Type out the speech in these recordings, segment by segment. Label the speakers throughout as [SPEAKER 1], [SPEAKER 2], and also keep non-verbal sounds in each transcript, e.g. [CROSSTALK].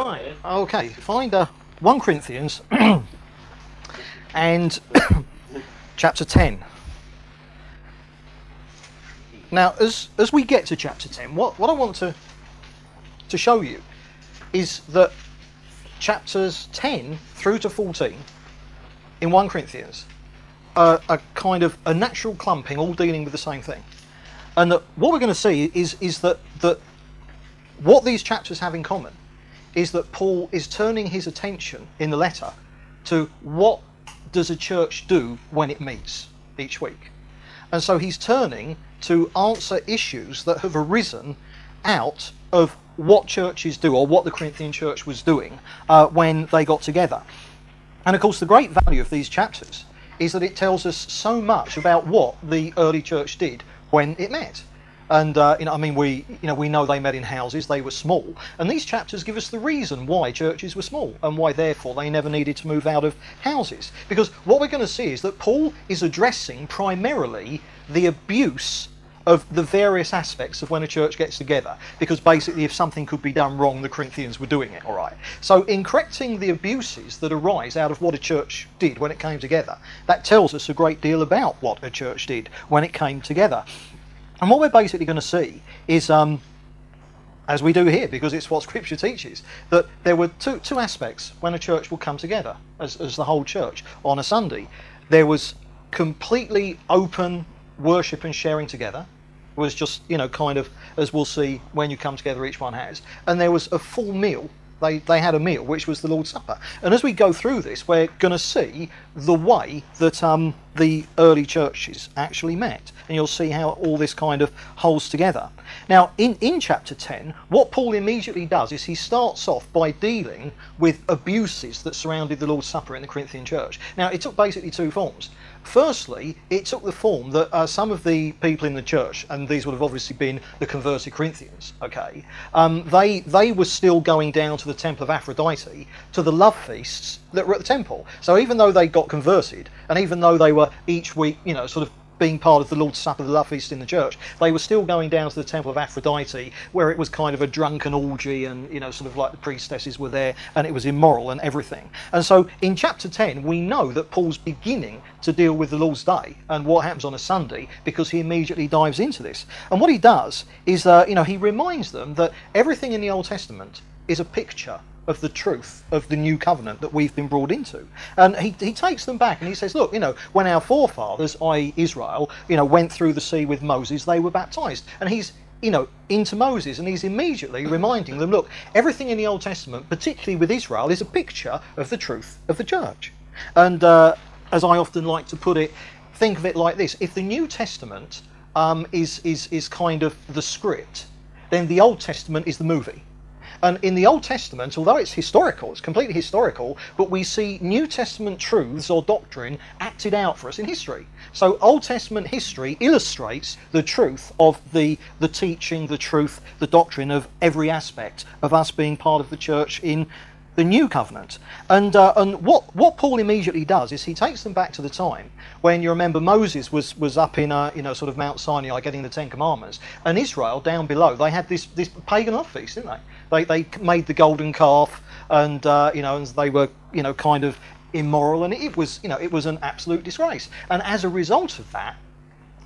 [SPEAKER 1] Right. Okay. Find uh, 1 Corinthians [COUGHS] and [COUGHS] chapter 10. Now, as, as we get to chapter 10, what, what I want to, to show you is that chapters 10 through to 14 in 1 Corinthians are a kind of a natural clumping, all dealing with the same thing. And that what we're going to see is, is that, that what these chapters have in common is that Paul is turning his attention in the letter to what does a church do when it meets each week. And so he's turning to answer issues that have arisen out of what churches do or what the Corinthian church was doing uh, when they got together. And of course, the great value of these chapters is that it tells us so much about what the early church did when it met. And uh, you know, I mean, we you know we know they met in houses; they were small, and these chapters give us the reason why churches were small and why, therefore, they never needed to move out of houses. Because what we're going to see is that Paul is addressing primarily the abuse of the various aspects of when a church gets together. Because basically, if something could be done wrong, the Corinthians were doing it. All right. So, in correcting the abuses that arise out of what a church did when it came together, that tells us a great deal about what a church did when it came together. And what we're basically going to see is, um, as we do here, because it's what Scripture teaches, that there were two, two aspects when a church will come together as, as the whole church on a Sunday. There was completely open worship and sharing together, was just, you know, kind of, as we'll see when you come together, each one has. And there was a full meal they, they had a meal, which was the Lord's Supper. And as we go through this, we're going to see the way that um, the early churches actually met. And you'll see how all this kind of holds together. Now, in, in chapter 10, what Paul immediately does is he starts off by dealing with abuses that surrounded the Lord's Supper in the Corinthian church. Now, it took basically two forms. Firstly, it took the form that uh, some of the people in the church, and these would have obviously been the converted Corinthians, okay, um, they, they were still going down to the temple of Aphrodite to the love feasts that were at the temple. So even though they got converted, and even though they were each week, you know, sort of being part of the Lord's Supper, the love feast in the church, they were still going down to the temple of Aphrodite, where it was kind of a drunken orgy, and you know, sort of like the priestesses were there, and it was immoral and everything. And so, in chapter 10, we know that Paul's beginning to deal with the Lord's Day and what happens on a Sunday because he immediately dives into this. And what he does is, uh, you know, he reminds them that everything in the Old Testament is a picture of the truth of the new covenant that we've been brought into. And he, he takes them back and he says, look, you know, when our forefathers, i.e. Israel, you know, went through the sea with Moses, they were baptized. And he's you know, into Moses, and he's immediately reminding them, look, everything in the Old Testament, particularly with Israel, is a picture of the truth of the church. And uh, as I often like to put it, think of it like this: if the New Testament um, is is is kind of the script, then the Old Testament is the movie. And in the Old Testament, although it's historical, it's completely historical, but we see New Testament truths or doctrine acted out for us in history. So Old Testament history illustrates the truth of the, the teaching, the truth, the doctrine of every aspect of us being part of the church in the new covenant. And, uh, and what, what Paul immediately does is he takes them back to the time when you remember Moses was, was up in uh, you know sort of Mount Sinai getting the Ten Commandments, and Israel down below they had this, this pagan love feast, didn't they? They, they made the golden calf, and uh, you know and they were you know kind of immoral, and it was you know it was an absolute disgrace. And as a result of that,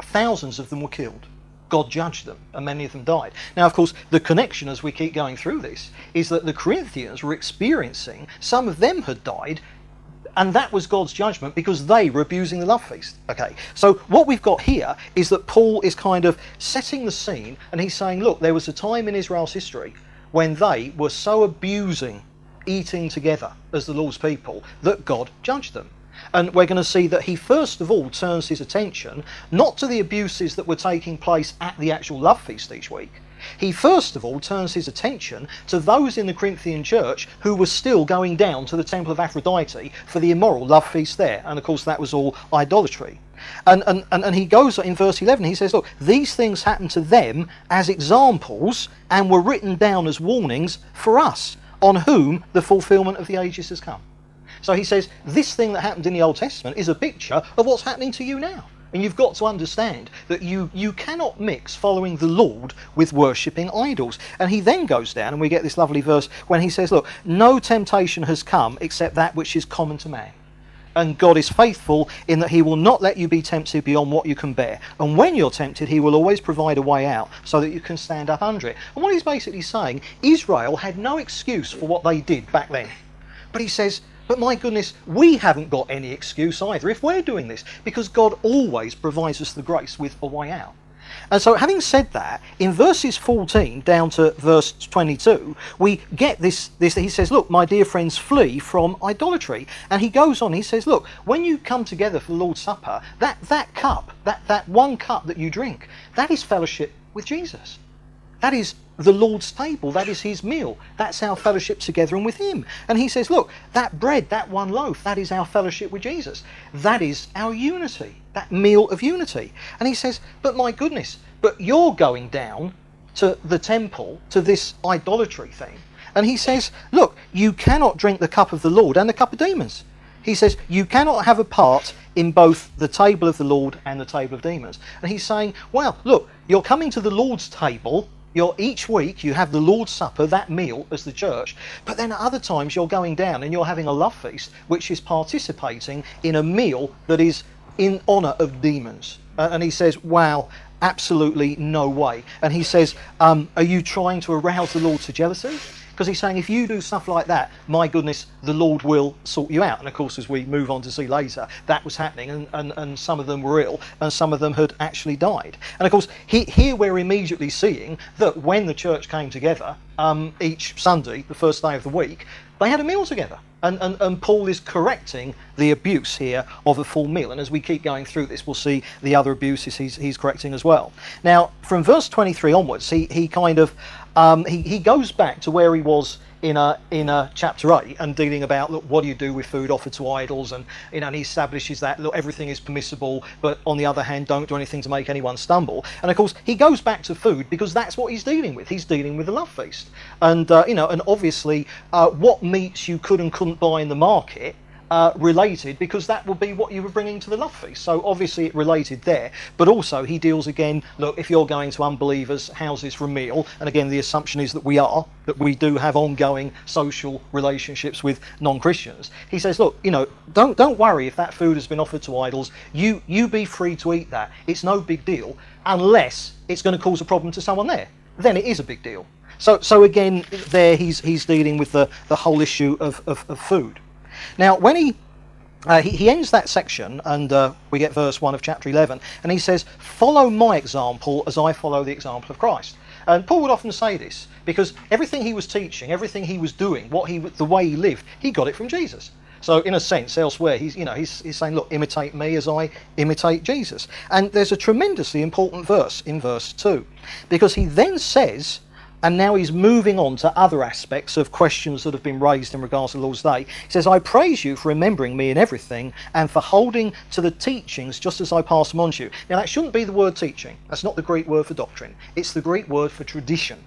[SPEAKER 1] thousands of them were killed. God judged them, and many of them died. Now, of course, the connection as we keep going through this is that the Corinthians were experiencing, some of them had died, and that was God's judgment because they were abusing the love feast. Okay, so what we've got here is that Paul is kind of setting the scene, and he's saying, look, there was a time in Israel's history when they were so abusing eating together as the Lord's people that God judged them. And we're going to see that he first of all turns his attention not to the abuses that were taking place at the actual love feast each week. He first of all turns his attention to those in the Corinthian church who were still going down to the temple of Aphrodite for the immoral love feast there. And of course, that was all idolatry. And, and, and, and he goes in verse 11, he says, Look, these things happened to them as examples and were written down as warnings for us, on whom the fulfillment of the ages has come. So he says, this thing that happened in the Old Testament is a picture of what's happening to you now. And you've got to understand that you, you cannot mix following the Lord with worshipping idols. And he then goes down, and we get this lovely verse when he says, Look, no temptation has come except that which is common to man. And God is faithful in that He will not let you be tempted beyond what you can bear. And when you're tempted, He will always provide a way out so that you can stand up under it. And what He's basically saying, Israel had no excuse for what they did back then. But He says, but my goodness, we haven't got any excuse either if we're doing this, because God always provides us the grace with a way out. And so, having said that, in verses 14 down to verse 22, we get this, this. He says, Look, my dear friends, flee from idolatry. And he goes on, he says, Look, when you come together for the Lord's Supper, that, that cup, that, that one cup that you drink, that is fellowship with Jesus. That is the Lord's table. That is his meal. That's our fellowship together and with him. And he says, Look, that bread, that one loaf, that is our fellowship with Jesus. That is our unity, that meal of unity. And he says, But my goodness, but you're going down to the temple, to this idolatry thing. And he says, Look, you cannot drink the cup of the Lord and the cup of demons. He says, You cannot have a part in both the table of the Lord and the table of demons. And he's saying, Well, look, you're coming to the Lord's table you're each week you have the Lord's Supper, that meal as the church, but then at other times you're going down and you're having a love feast, which is participating in a meal that is in honour of demons. Uh, and he says, "Wow, absolutely no way." And he says, um, "Are you trying to arouse the Lord to jealousy?" Because he's saying, if you do stuff like that, my goodness, the Lord will sort you out. And of course, as we move on to see later, that was happening, and, and, and some of them were ill, and some of them had actually died. And of course, he, here we're immediately seeing that when the church came together um, each Sunday, the first day of the week, they had a meal together. And, and, and, Paul is correcting the abuse here of a full meal. And as we keep going through this, we'll see the other abuses he's, he's correcting as well. Now, from verse 23 onwards, he, he kind of um, he, he goes back to where he was in a in a chapter eight and dealing about look what do you do with food offered to idols? And you know and he establishes that look everything is permissible but on the other hand don't do anything to make anyone stumble. And of course he goes back to food because that's what he's dealing with. He's dealing with the love feast. And uh, you know and obviously uh, what meats you could and couldn't buy in the market uh, related because that would be what you were bringing to the love feast. So obviously it related there, but also he deals again. Look, if you're going to unbelievers' houses for a meal, and again the assumption is that we are, that we do have ongoing social relationships with non-Christians. He says, look, you know, don't don't worry if that food has been offered to idols. You you be free to eat that. It's no big deal unless it's going to cause a problem to someone there. Then it is a big deal. So, so again, there he's he's dealing with the, the whole issue of, of, of food. Now, when he uh, he, he, ends that section, and uh, we get verse 1 of chapter 11, and he says, Follow my example as I follow the example of Christ. And Paul would often say this because everything he was teaching, everything he was doing, what he, the way he lived, he got it from Jesus. So, in a sense, elsewhere, he's, you know, he's, he's saying, Look, imitate me as I imitate Jesus. And there's a tremendously important verse in verse 2 because he then says, and now he's moving on to other aspects of questions that have been raised in regards to Lord's Day. He says, I praise you for remembering me in everything and for holding to the teachings just as I pass them on to you. Now, that shouldn't be the word teaching. That's not the Greek word for doctrine. It's the Greek word for tradition.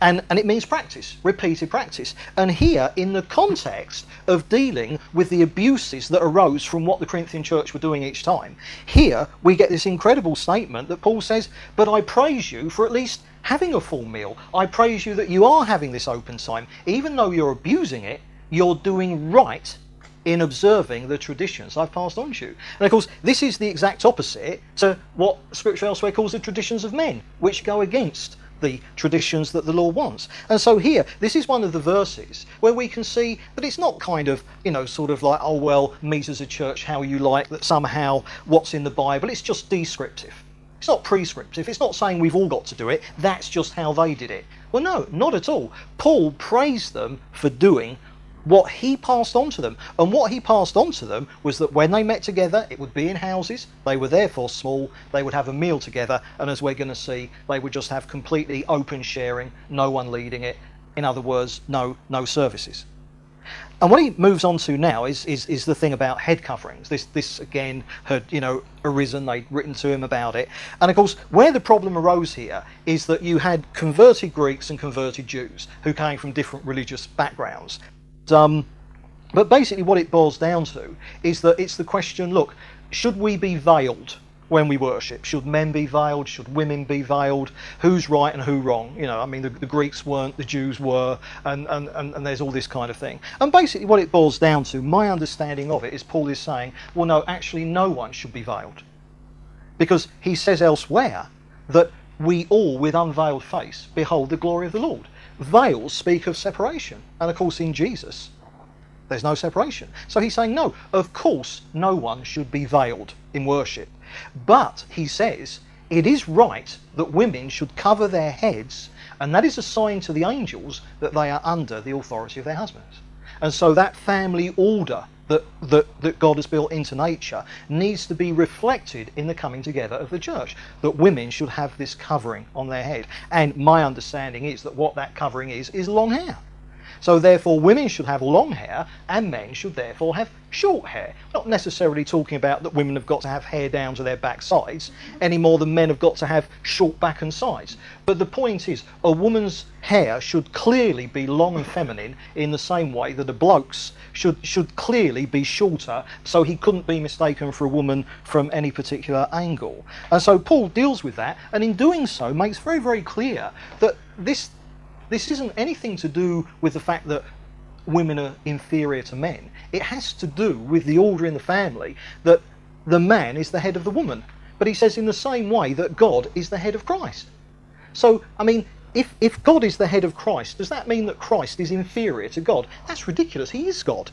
[SPEAKER 1] And, and it means practice, repeated practice. And here, in the context of dealing with the abuses that arose from what the Corinthian church were doing each time, here we get this incredible statement that Paul says, But I praise you for at least having a full meal. I praise you that you are having this open time. Even though you're abusing it, you're doing right in observing the traditions I've passed on to you. And of course, this is the exact opposite to what Scripture elsewhere calls the traditions of men, which go against the traditions that the law wants. And so here, this is one of the verses where we can see that it's not kind of, you know, sort of like, oh, well, meet as a church how you like, that somehow what's in the Bible, it's just descriptive. It's not prescriptive. It's not saying we've all got to do it. That's just how they did it. Well, no, not at all. Paul praised them for doing what he passed on to them. And what he passed on to them was that when they met together, it would be in houses. They were therefore small. They would have a meal together. And as we're going to see, they would just have completely open sharing, no one leading it. In other words, no, no services. And what he moves on to now is, is, is the thing about head coverings. This, this again had you know arisen. They'd written to him about it, and of course, where the problem arose here is that you had converted Greeks and converted Jews who came from different religious backgrounds. Um, but basically, what it boils down to is that it's the question: Look, should we be veiled when we worship? Should men be veiled? Should women be veiled? Who's right and who wrong? You know, I mean, the, the Greeks weren't, the Jews were, and, and, and, and, there's all this kind of thing. And basically, what it boils down to, my understanding of it, is Paul is saying, well, no, actually, no one should be veiled. Because he says elsewhere that we all, with unveiled face, behold the glory of the Lord. Veils speak of separation. And of course, in Jesus, there's no separation. So he's saying, no, of course, no one should be veiled in worship. But he says, it is right that women should cover their heads, and that is a sign to the angels that they are under the authority of their husbands. And so that family order that, that, that God has built into nature needs to be reflected in the coming together of the church. That women should have this covering on their head. And my understanding is that what that covering is, is long hair. So therefore, women should have long hair, and men should therefore have short hair. Not necessarily talking about that women have got to have hair down to their back sides any more than men have got to have short back and sides. But the point is, a woman's hair should clearly be long and feminine in the same way that a bloke's should should clearly be shorter, so he couldn't be mistaken for a woman from any particular angle. And so Paul deals with that, and in doing so makes very very clear that this this isn't anything to do with the fact that women are inferior to men. It has to do with the order in the family that the man is the head of the woman. But he says in the same way that God is the head of Christ. So, I mean, if, if God is the head of Christ, does that mean that Christ is inferior to God? That's ridiculous. He is God.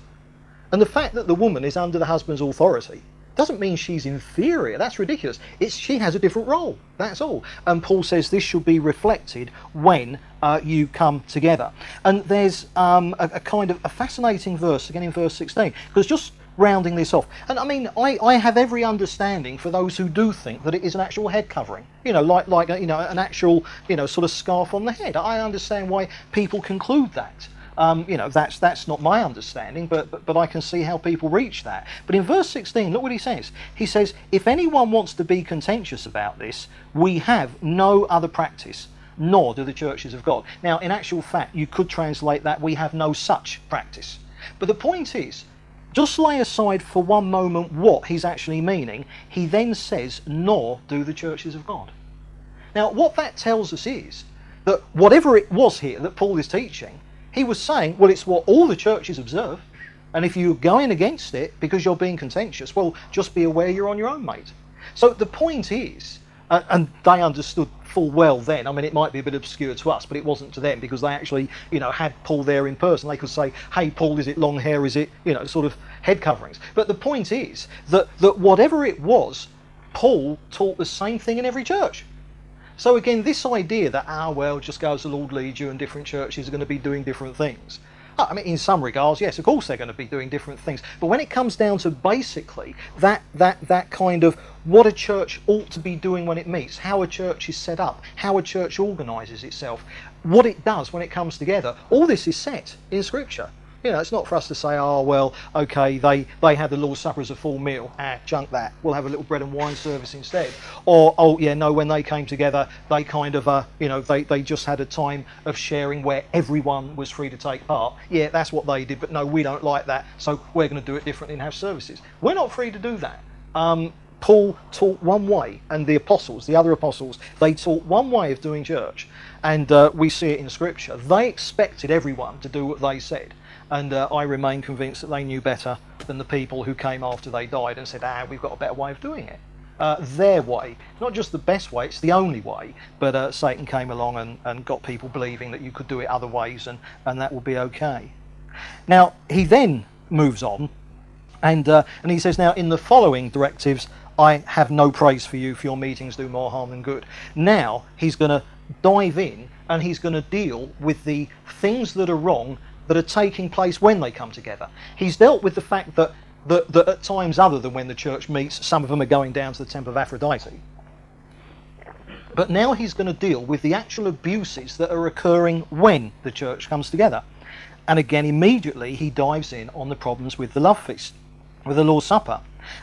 [SPEAKER 1] And the fact that the woman is under the husband's authority doesn't mean she's inferior. That's ridiculous. It's she has a different role. That's all. And Paul says this should be reflected when uh, you come together. And there's um, a, a, kind of a fascinating verse again in verse 16 because just rounding this off. And I mean, I, I have every understanding for those who do think that it is an actual head covering. You know, like like you know an actual you know sort of scarf on the head. I understand why people conclude that. Um, you know, that's that's not my understanding, but, but but I can see how people reach that. But in verse 16, look what he says. He says, "If anyone wants to be contentious about this, we have no other practice." Nor do the churches of God. Now, in actual fact, you could translate that we have no such practice. But the point is, just lay aside for one moment what he's actually meaning. He then says, nor do the churches of God. Now, what that tells us is that whatever it was here that Paul is teaching, he was saying, well, it's what all the churches observe. And if you're going against it because you're being contentious, well, just be aware you're on your own, mate. So the point is, uh, and they understood full well then. I mean, it might be a bit obscure to us, but it wasn't to them because they actually, you know, had Paul there in person. They could say, "Hey, Paul, is it long hair? Is it, you know, sort of head coverings?" But the point is that that whatever it was, Paul taught the same thing in every church. So again, this idea that, our world just goes, the Lord leads you and different churches are going to be doing different things. Ah, I mean, in some regards, yes, of course they're going to be doing different things. But when it comes down to basically that, that, that kind of what a church ought to be doing when it meets, how a church is set up, how a church organises itself, what it does when it comes together, all this is set in Scripture. You know, it's not for us to say, oh, well, okay, they, they had the Lord's Supper as a full meal. Ah, junk that. We'll have a little bread and wine service instead. Or, oh, yeah, no, when they came together, they kind of, uh, you know, they, they just had a time of sharing where everyone was free to take part. Yeah, that's what they did, but no, we don't like that, so we're going to do it differently and have services. We're not free to do that. Um, Paul taught one way, and the apostles, the other apostles, they taught one way of doing church, and uh, we see it in Scripture. They expected everyone to do what they said and uh, I remain convinced that they knew better than the people who came after they died and said, ah, we've got a better way of doing it. Uh, their way, not just the best way, it's the only way, but uh, Satan came along and, and got people believing that you could do it other ways and, and that would be okay. Now, he then moves on and, uh, and he says, Now, in the following directives, I have no praise for you, for your meetings do more harm than good. Now, he's going to dive in and he's going to deal with the things that are wrong that are taking place when they come together. He's dealt with the fact that, that, that at times other than when the church meets, some of them are going down to the temple of Aphrodite. But now he's going to deal with the actual abuses that are occurring when the church comes together. And again, immediately he dives in on the problems with the love feast, with the Lord's Supper.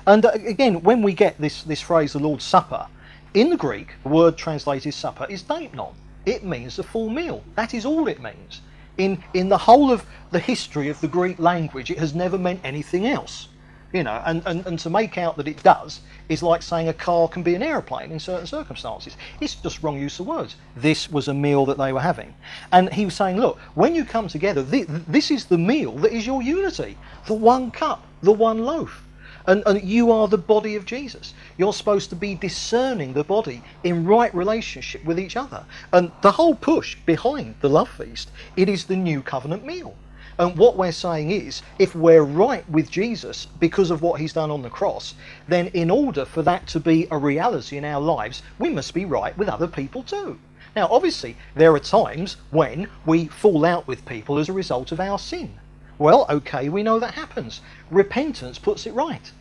[SPEAKER 1] And uh, again, when we get this, this phrase, the Lord's Supper, in the Greek, the word translated supper is deipnon. It means a full meal. That is all it means in, in the whole of the history of the Greek language, it has never meant anything else. You know, and, and, and to make out that it does is like saying a car can be an aeroplane in certain circumstances. It's just wrong use of words. This was a meal that they were having. And he was saying, look, when you come together, this is the meal that is your unity. The one cup, the one loaf. And, and, you are the body of Jesus. You're supposed to be discerning the body in right relationship with each other. And the whole push behind the love feast, it is the new covenant meal. And what we're saying is, if we're right with Jesus because of what he's done on the cross, then in order for that to be a reality in our lives, we must be right with other people too. Now, obviously, there are times when we fall out with people as a result of our sin. Well, okay, we know that happens. Repentance puts it right.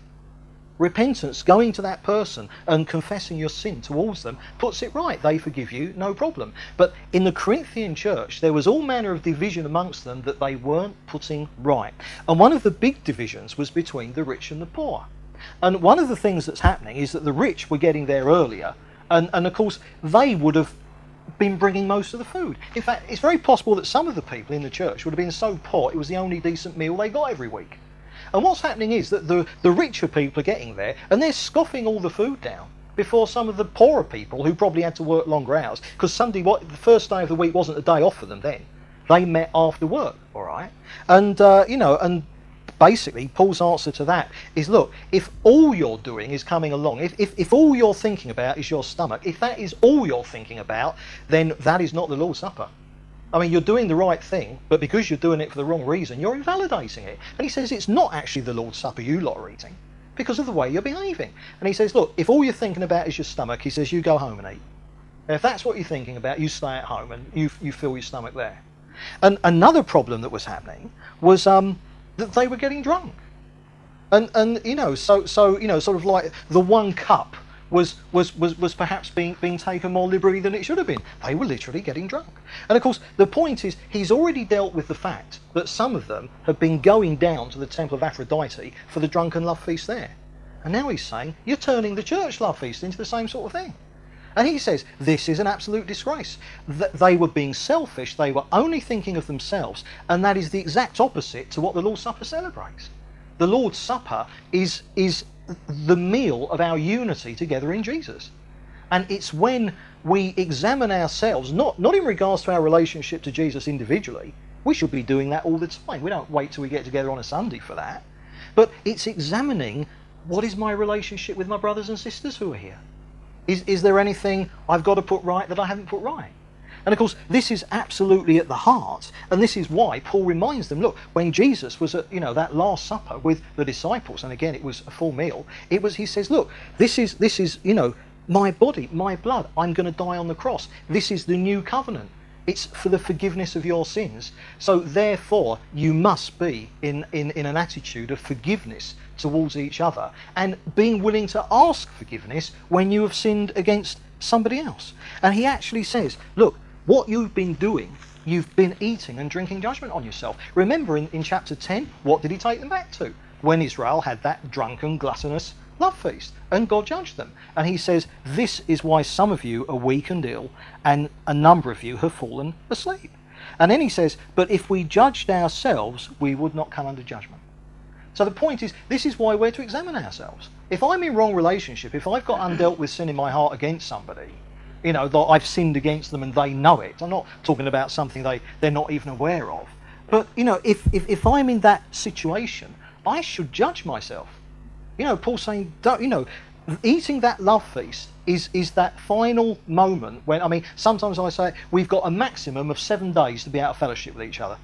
[SPEAKER 1] Repentance, going to that person and confessing your sin towards them, puts it right. They forgive you, no problem. But in the Corinthian church, there was all manner of division amongst them that they weren't putting right. And one of the big divisions was between the rich and the poor. And one of the things that's happening is that the rich were getting there earlier, and, and of course, they would have been bringing most of the food. In fact, it's very possible that some of the people in the church would have been so poor it was the only decent meal they got every week. And what's happening is that the, the richer people are getting there and they're scoffing all the food down before some of the poorer people who probably had to work longer hours because Sunday, what the first day of the week wasn't a day off for them then. They met after work, all right, and uh, you know, and basically Paul's answer to that is: look, if all you're doing is coming along, if, if if all you're thinking about is your stomach, if that is all you're thinking about, then that is not the Lord's Supper. I mean, you're doing the right thing, but because you're doing it for the wrong reason, you're invalidating it. And he says it's not actually the Lord's Supper you lot are eating because of the way you're behaving. And he says, look, if all you're thinking about is your stomach, he says, you go home and eat. And if that's what you're thinking about, you stay at home and you, you fill your stomach there. And another problem that was happening was um, that they were getting drunk. And, and you know, so, so, you know, sort of like the one cup was, was, was, was perhaps being, being taken more liberally than it should have been. They were literally getting drunk. And of course, the point is, he's already dealt with the fact that some of them have been going down to the Temple of Aphrodite for the drunken love feast there. And now he's saying, you're turning the church love feast into the same sort of thing. And he says, this is an absolute disgrace. That they were being selfish, they were only thinking of themselves, and that is the exact opposite to what the Lord's Supper celebrates. The Lord's Supper is, is the meal of our unity together in Jesus. And it's when we examine ourselves, not, not in regards to our relationship to Jesus individually, we should be doing that all the time. We don't wait till we get together on a Sunday for that. But it's examining what is my relationship with my brothers and sisters who are here? Is, is there anything I've got to put right that I haven't put right? And of course, this is absolutely at the heart, and this is why Paul reminds them, look, when Jesus was at, you know, that last supper with the disciples, and again it was a full meal, it was he says, look, this is this is, you know, my body, my blood, I'm going to die on the cross. This is the new covenant. It's for the forgiveness of your sins. So therefore, you must be in, in, in an attitude of forgiveness towards each other and being willing to ask forgiveness when you have sinned against somebody else. And he actually says, look, what you've been doing, you've been eating and drinking judgment on yourself. Remember in, in chapter 10, what did he take them back to? When Israel had that drunken, gluttonous love feast, and God judged them. And he says, This is why some of you are weak and ill, and a number of you have fallen asleep. And then he says, But if we judged ourselves, we would not come under judgment. So the point is, this is why we're to examine ourselves. If I'm in wrong relationship, if I've got undealt with sin in my heart against somebody, you know, that I've sinned against them and they know it. I'm not talking about something they, they're not even aware of. But, you know, if, if, if I'm in that situation, I should judge myself. You know, Paul's saying, don't, you know, eating that love feast is, is that final moment when, I mean, sometimes I say we've got a maximum of seven days to be out of fellowship with each other.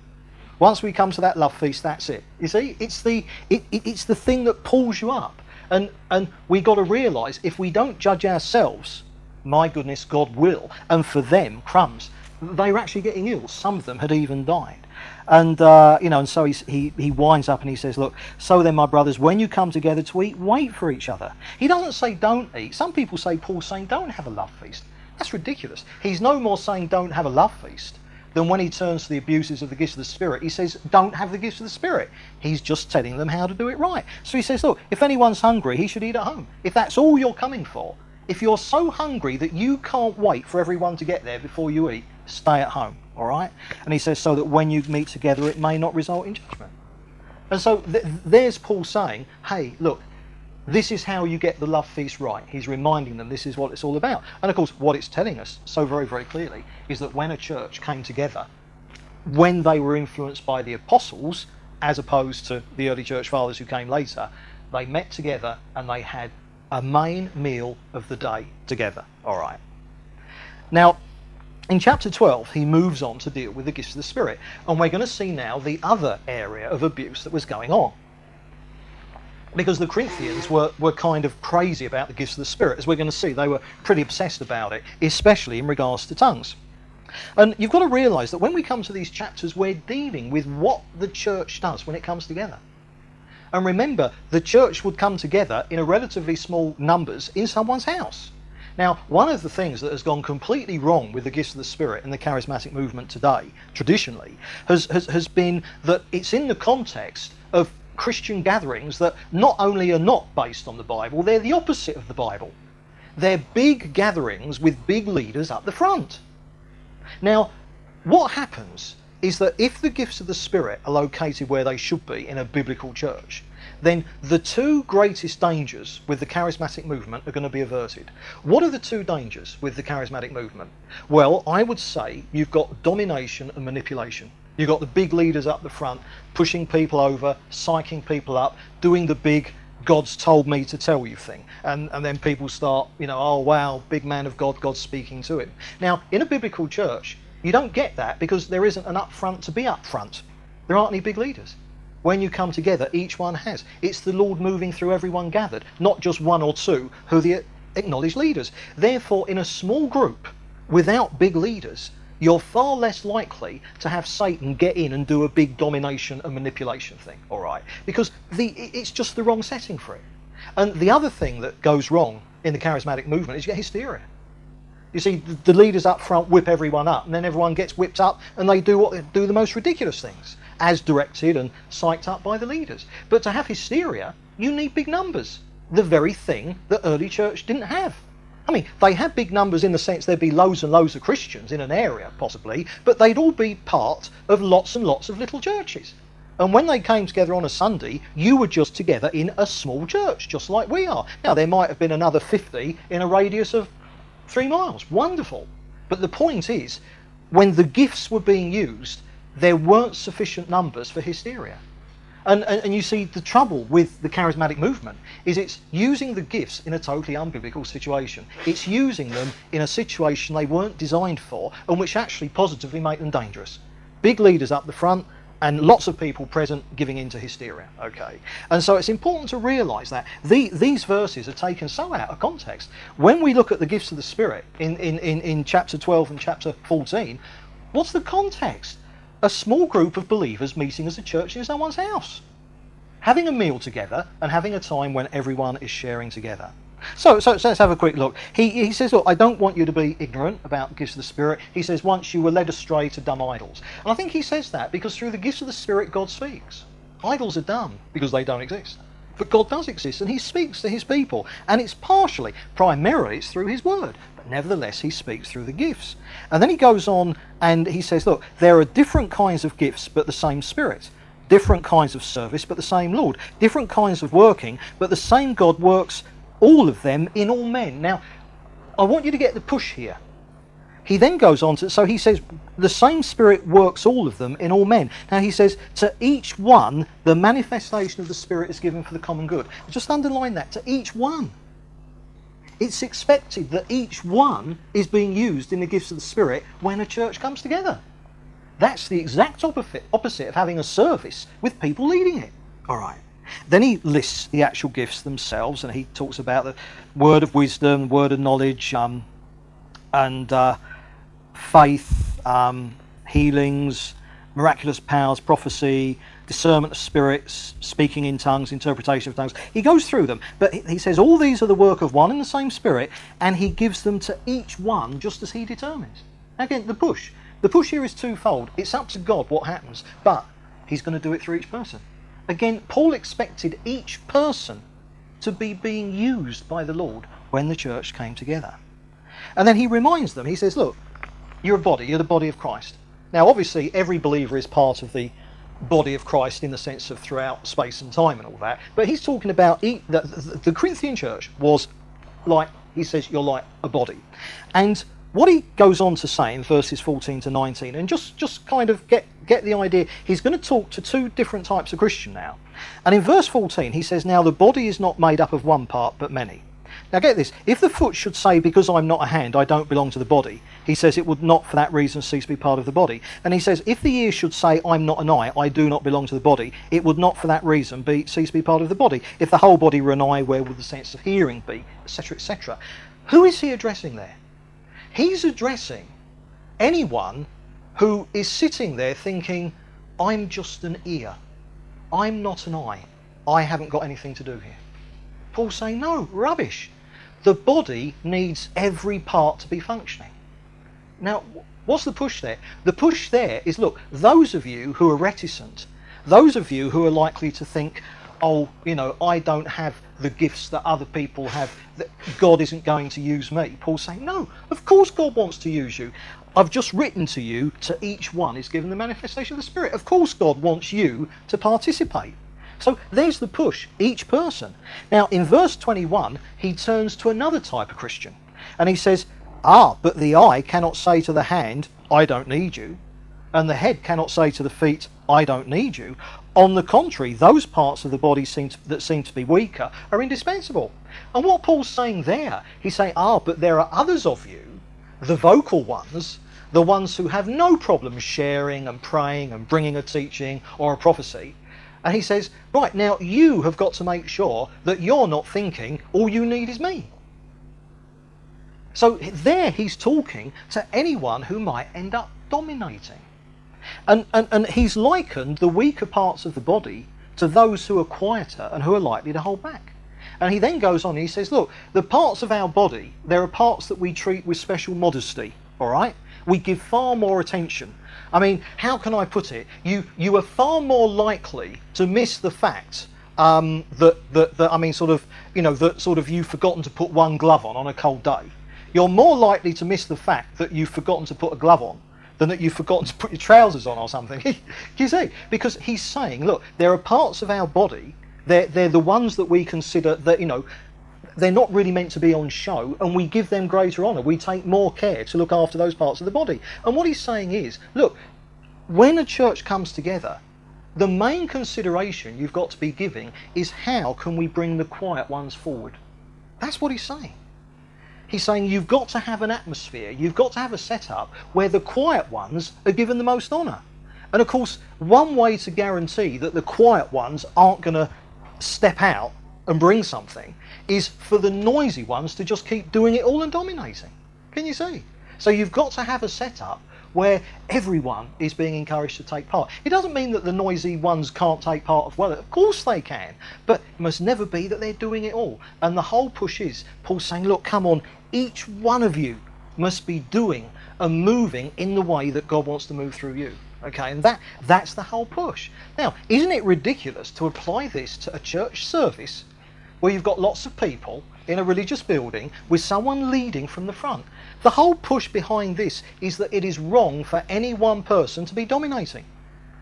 [SPEAKER 1] Once we come to that love feast, that's it. You see, it's the, it, it, it's the thing that pulls you up. And, and we've got to realise if we don't judge ourselves, my goodness, God will. And for them, crumbs, they were actually getting ill. Some of them had even died. And, uh, you know, and so he, he winds up and he says, Look, so then, my brothers, when you come together to eat, wait for each other. He doesn't say don't eat. Some people say Paul's saying don't have a love feast. That's ridiculous. He's no more saying don't have a love feast than when he turns to the abuses of the gifts of the Spirit, he says, don't have the gifts of the Spirit. He's just telling them how to do it right. So he says, look, if anyone's hungry, he should eat at home. If that's all you're coming for, if you're so hungry that you can't wait for everyone to get there before you eat, stay at home, all right? And he says, so that when you meet together, it may not result in judgment. And so th- there's Paul saying, hey, look, this is how you get the love feast right. He's reminding them this is what it's all about. And of course, what it's telling us so very, very clearly is that when a church came together, when they were influenced by the apostles, as opposed to the early church fathers who came later, they met together and they had a main meal of the day together. All right. Now, in chapter 12, he moves on to deal with the gifts of the Spirit. And we're going to see now the other area of abuse that was going on. Because the Corinthians were, were kind of crazy about the gifts of the Spirit. As we're going to see, they were pretty obsessed about it, especially in regards to tongues. And you've got to realize that when we come to these chapters, we're dealing with what the church does when it comes together. And remember, the church would come together in a relatively small numbers in someone's house. Now, one of the things that has gone completely wrong with the gifts of the Spirit in the charismatic movement today, traditionally, has, has, has been that it's in the context of Christian gatherings that not only are not based on the Bible, they're the opposite of the Bible. They're big gatherings with big leaders up the front. Now, what happens is that if the gifts of the Spirit are located where they should be in a biblical church, then the two greatest dangers with the charismatic movement are going to be averted. What are the two dangers with the charismatic movement? Well, I would say you've got domination and manipulation. You've got the big leaders up the front pushing people over, psyching people up, doing the big God's told me to tell you thing. And, and then people start, you know, oh, wow, big man of God, God's speaking to him. Now, in a biblical church, you don't get that because there isn't an up front to be up front. There aren't any big leaders. When you come together, each one has. It's the Lord moving through everyone gathered, not just one or two who are the acknowledged leaders. Therefore, in a small group, without big leaders, you're far less likely to have Satan get in and do a big domination and manipulation thing, all right? Because the, it's just the wrong setting for it. And the other thing that goes wrong in the charismatic movement is you get hysteria. You see, the leaders up front whip everyone up, and then everyone gets whipped up, and they do what do the most ridiculous things as directed and psyched up by the leaders. But to have hysteria, you need big numbers, the very thing that early church didn't have. I mean, they had big numbers in the sense there'd be loads and loads of Christians in an area, possibly, but they'd all be part of lots and lots of little churches. And when they came together on a Sunday, you were just together in a small church, just like we are. Now, there might have been another 50 in a radius of three miles. Wonderful. But the point is, when the gifts were being used, there weren't sufficient numbers for hysteria. And, and, and, you see, the trouble with the charismatic movement is it's using the gifts in a totally unbiblical situation. It's using them in a situation they weren't designed for and which actually positively make them dangerous. Big leaders up the front and lots of people present giving into hysteria. Okay, and so it's important to realise that the, these verses are taken so out of context. When we look at the gifts of the Spirit in, in, in, in chapter 12 and chapter 14, what's the context? a small group of believers meeting as a church in someone's house, having a meal together and having a time when everyone is sharing together. So, so, so, let's have a quick look. He, he says, Look, I don't want you to be ignorant about gifts of the Spirit. He says, Once you were led astray to dumb idols. And I think he says that because through the gifts of the Spirit, God speaks. Idols are dumb because they don't exist. But God does exist and he speaks to his people. And it's partially, primarily, it's through his word. But nevertheless, he speaks through the gifts. And then he goes on and he says, look, there are different kinds of gifts, but the same Spirit. Different kinds of service, but the same Lord. Different kinds of working, but the same God works all of them in all men. Now, I want you to get the push here. He then goes on to, so he says, the same Spirit works all of them in all men. Now he says, to each one, the manifestation of the Spirit is given for the common good. Just underline that, to each one. It's expected that each one is being used in the gifts of the Spirit when a church comes together. That's the exact opposite, of having a service with people leading it. All right. Then he lists the actual gifts themselves, and he talks about the word of wisdom, word of knowledge, um, and uh, faith, um, healings, miraculous powers, prophecy, discernment of spirits, speaking in tongues, interpretation of tongues. He goes through them, but he says all these are the work of one and the same Spirit, and he gives them to each one just as he determines. Again, the push. The push here is twofold. It's up to God what happens, but he's going to do it through each person. Again, Paul expected each person to be being used by the Lord when the church came together. And then he reminds them, he says, Look, you're a body, you're the body of Christ. Now, obviously, every believer is part of the body of Christ in the sense of throughout space and time and all that. But he's talking about the, the, the Corinthian church was like, he says, you're like a body. And what he goes on to say in verses 14 to 19, and just, just kind of get, get the idea, he's going to talk to two different types of Christian now. And in verse 14, he says, Now the body is not made up of one part, but many. Now get this, if the foot should say, Because I'm not a hand, I don't belong to the body, he says it would not for that reason cease to be part of the body. And he says, If the ear should say, I'm not an eye, I do not belong to the body, it would not for that reason be, cease to be part of the body. If the whole body were an eye, where would the sense of hearing be? Etc., etc. Who is he addressing there? He's addressing anyone who is sitting there thinking, I'm just an ear. I'm not an eye. I haven't got anything to do here. Paul's saying, no, rubbish. The body needs every part to be functioning. Now, what's the push there? The push there is look, those of you who are reticent, those of you who are likely to think, oh, you know, I don't have the gifts that other people have, that God isn't going to use me. Paul's saying, no, of course God wants to use you. I've just written to you, to each one is given the manifestation of the Spirit. Of course God wants you to participate. So there's the push, each person. Now, in verse 21, he turns to another type of Christian. And he says, Ah, but the eye cannot say to the hand, I don't need you. And the head cannot say to the feet, I don't need you. On the contrary, those parts of the body seem to, that seem to be weaker are indispensable. And what Paul's saying there, he's saying, ah, but there are others of you, the vocal ones, the ones who have no problem sharing and praying and bringing a teaching or a prophecy. And he says, right, now you have got to make sure that you're not thinking all you need is me. So there he's talking to anyone who might end up dominating. And, and, and he's likened the weaker parts of the body to those who are quieter and who are likely to hold back. And he then goes on and he says, Look, the parts of our body, there are parts that we treat with special modesty, all right? We give far more attention. I mean, how can I put it? You, you are far more likely to miss the fact um, that, that, that, I mean, sort of, you know, that sort of you've forgotten to put one glove on on a cold day. You're more likely to miss the fact that you've forgotten to put a glove on than that you've forgotten to put your trousers on or something. [LAUGHS] you see? Because he's saying, look, there are parts of our body, they're, they're the ones that we consider that, you know, they're not really meant to be on show, and we give them greater honour. We take more care to look after those parts of the body. And what he's saying is, look, when a church comes together, the main consideration you've got to be giving is how can we bring the quiet ones forward? That's what he's saying. He's saying you've got to have an atmosphere, you've got to have a setup where the quiet ones are given the most honour. And of course, one way to guarantee that the quiet ones aren't going to step out and bring something is for the noisy ones to just keep doing it all and dominating. Can you see? So you've got to have a setup where everyone is being encouraged to take part. It doesn't mean that the noisy ones can't take part as well. Of course they can, but it must never be that they're doing it all. And the whole push is Paul's saying, look, come on, each one of you must be doing and moving in the way that God wants to move through you. Okay, and that that's the whole push. Now, isn't it ridiculous to apply this to a church service where you've got lots of people in a religious building with someone leading from the front? The whole push behind this is that it is wrong for any one person to be dominating.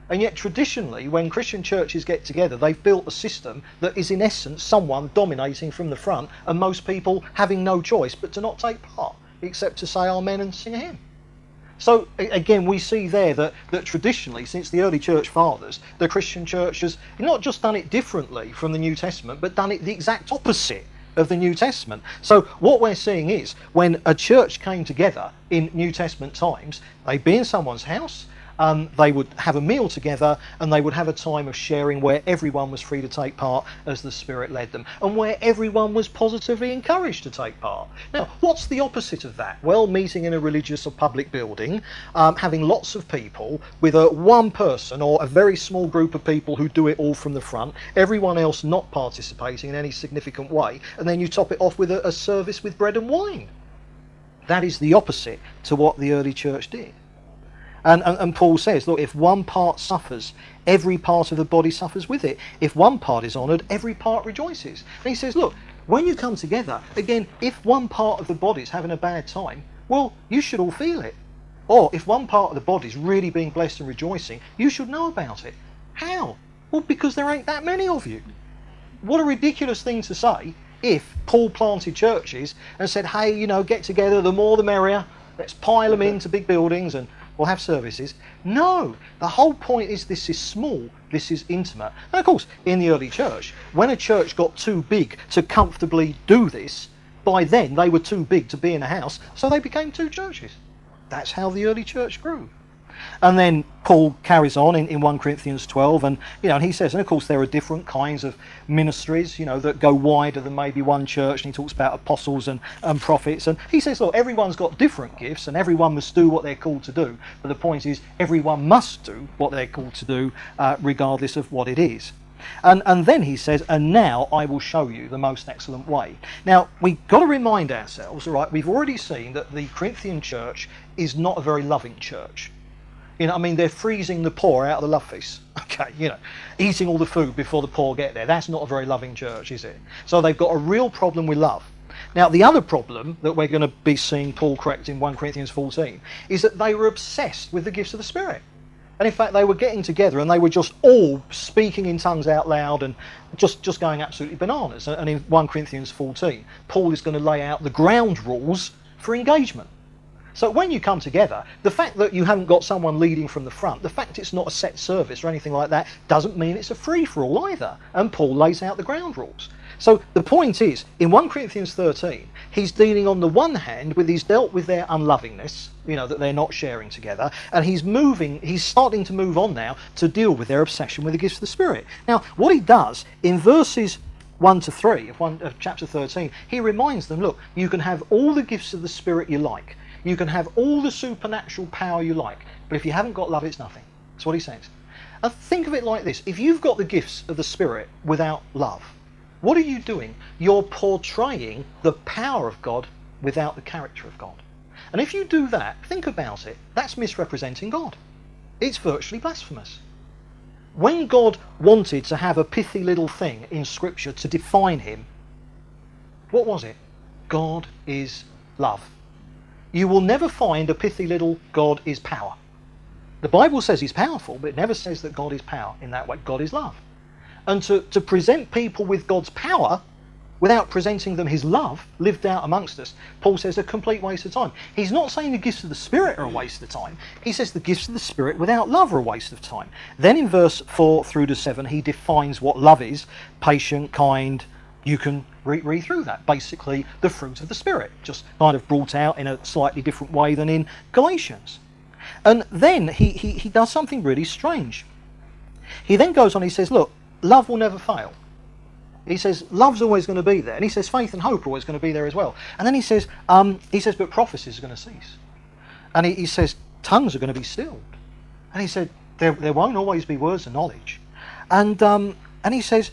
[SPEAKER 1] And yet, traditionally, when Christian churches get together, they've built a system that is, in essence, someone dominating from the front, and most people having no choice but to not take part, except to say Amen and sing a hymn. So, again, we see there that, that traditionally, since the early church fathers, the Christian church has not just done it differently from the New Testament, but done it the exact opposite of the New Testament. So, what we're seeing is when a church came together in New Testament times, they'd be in someone's house, um, they would have a meal together and they would have a time of sharing where everyone was free to take part as the Spirit led them and where everyone was positively encouraged to take part. Now, what's the opposite of that? Well, meeting in a religious or public building, um, having lots of people with a one person or a very small group of people who do it all from the front, everyone else not participating in any significant way, and then you top it off with a, a service with bread and wine. That is the opposite to what the early church did. And, and, and, Paul says, look, if one part suffers, every part of the body suffers with it. If one part is honoured, every part rejoices. And he says, look, when you come together, again, if one part of the body is having a bad time, well, you should all feel it. Or if one part of the body is really being blessed and rejoicing, you should know about it. How? Well, because there ain't that many of you. What a ridiculous thing to say if Paul planted churches and said, hey, you know, get together, the more the merrier, let's pile them into big buildings and have services. No, the whole point is this is small, this is intimate. And of course, in the early church, when a church got too big to comfortably do this, by then they were too big to be in a house, so they became two churches. That's how the early church grew. And then Paul carries on in, in 1 Corinthians 12, and you know, and he says, and of course there are different kinds of ministries, you know, that go wider than maybe one church, and he talks about apostles and, and prophets, and he says, look, everyone's got different gifts, and everyone must do what they're called to do. But the point is, everyone must do what they're called to do, uh, regardless of what it is. And, and then he says, and now I will show you the most excellent way. Now, we've got to remind ourselves, all right, we've already seen that the Corinthian church is not a very loving church. You know, I mean, they're freezing the poor out of the love feast. [LAUGHS] Okay, you know, eating all the food before the poor get there. That's not a very loving church, is it? So they've got a real problem with love. Now, the other problem that we're going to be seeing Paul correct in 1 Corinthians 14 is that they were obsessed with the gifts of the Spirit. And in fact, they were getting together and they were just all speaking in tongues out loud and just, just going absolutely bananas. And in 1 Corinthians 14, Paul is going to lay out the ground rules for engagement. So when you come together, the fact that you haven't got someone leading from the front, the fact it's not a set service or anything like that, doesn't mean it's a free for all either. And Paul lays out the ground rules. So the point is, in 1 Corinthians 13, he's dealing on the one hand with he's dealt with their unlovingness, you know, that they're not sharing together, and he's moving, he's starting to move on now to deal with their obsession with the gifts of the Spirit. Now, what he does in verses 1 to 3 of, one, of chapter 13, he reminds them, look, you can have all the gifts of the Spirit you like. You can have all the supernatural power you like, but if you haven't got love, it's nothing. That's what he says. And think of it like this if you've got the gifts of the Spirit without love, what are you doing? You're portraying the power of God without the character of God. And if you do that, think about it, that's misrepresenting God. It's virtually blasphemous. When God wanted to have a pithy little thing in Scripture to define him, what was it? God is love you will never find a pithy little God is power. The Bible says he's powerful, but it never says that God is power in that way. God is love. And to, to present people with God's power without presenting them his love lived out amongst us, Paul says a complete waste of time. He's not saying the gifts of the Spirit are a waste of time. He says the gifts of the Spirit without love are a waste of time. Then in verse 4 through to 7, he defines what love is patient, kind, you can read, read through that. Basically, the fruit of the Spirit, just kind of brought out in a slightly different way than in Galatians. And then he, he, he does something really strange. He then goes on, he says, Look, love will never fail. He says, Love's always going to be there. And he says, Faith and hope are always going to be there as well. And then he says, um, he says, But prophecies are going to cease. And he, he says, Tongues are going to be stilled. And he said, There, there won't always be words of knowledge. And, um, and he says,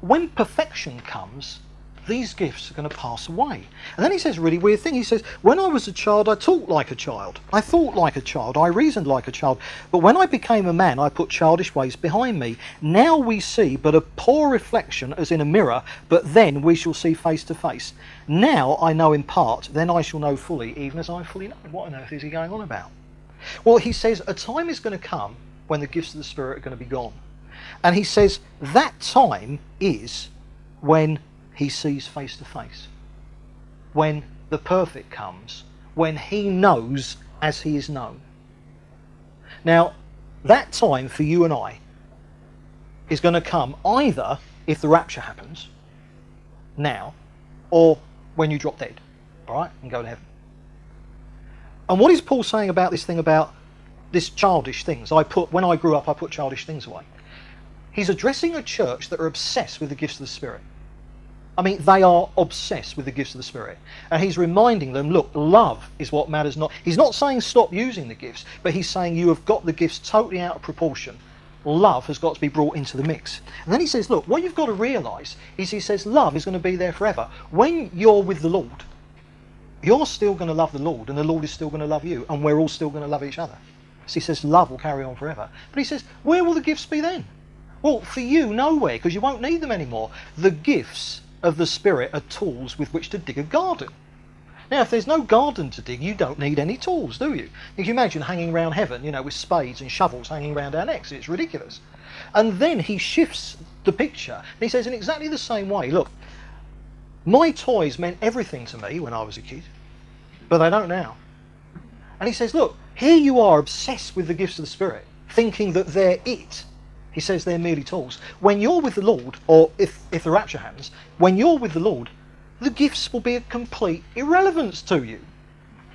[SPEAKER 1] when perfection comes, these gifts are going to pass away. And then he says a really weird thing. He says, When I was a child, I talked like a child. I thought like a child. I reasoned like a child. But when I became a man, I put childish ways behind me. Now we see but a poor reflection as in a mirror, but then we shall see face to face. Now I know in part, then I shall know fully, even as I fully know. What on earth is he going on about? Well, he says, A time is going to come when the gifts of the Spirit are going to be gone. And he says that time is when he sees face to face, when the perfect comes, when he knows as he is known. Now, that time for you and I is going to come either if the rapture happens now or when you drop dead, right, and go to heaven. And what is Paul saying about this thing about this childish things? I put when I grew up, I put childish things away. He's addressing a church that are obsessed with the gifts of the Spirit. I mean, they are obsessed with the gifts of the Spirit. And he's reminding them, look, love is what matters not. He's not saying stop using the gifts, but he's saying you have got the gifts totally out of proportion. Love has got to be brought into the mix. And then he says, look, what you've got to realise is he says love is going to be there forever. When you're with the Lord, you're still going to love the Lord, and the Lord is still going to love you, and we're all still going to love each other. So he says love will carry on forever. But he says, where will the gifts be then? Well, for you, nowhere, because you won't need them anymore. The gifts of the Spirit are tools with which to dig a garden. Now, if there's no garden to dig, you don't need any tools, do you? You imagine hanging around heaven, you know, with spades and shovels hanging around our necks. It's ridiculous. And then he shifts the picture. And he says, in exactly the same way, look, my toys meant everything to me when I was a kid, but they don't now. And he says, look, here you are obsessed with the gifts of the Spirit, thinking that they're it. He says they're merely tools. When you're with the Lord, or if, if the rapture happens, when you're with the Lord, the gifts will be a complete irrelevance to you.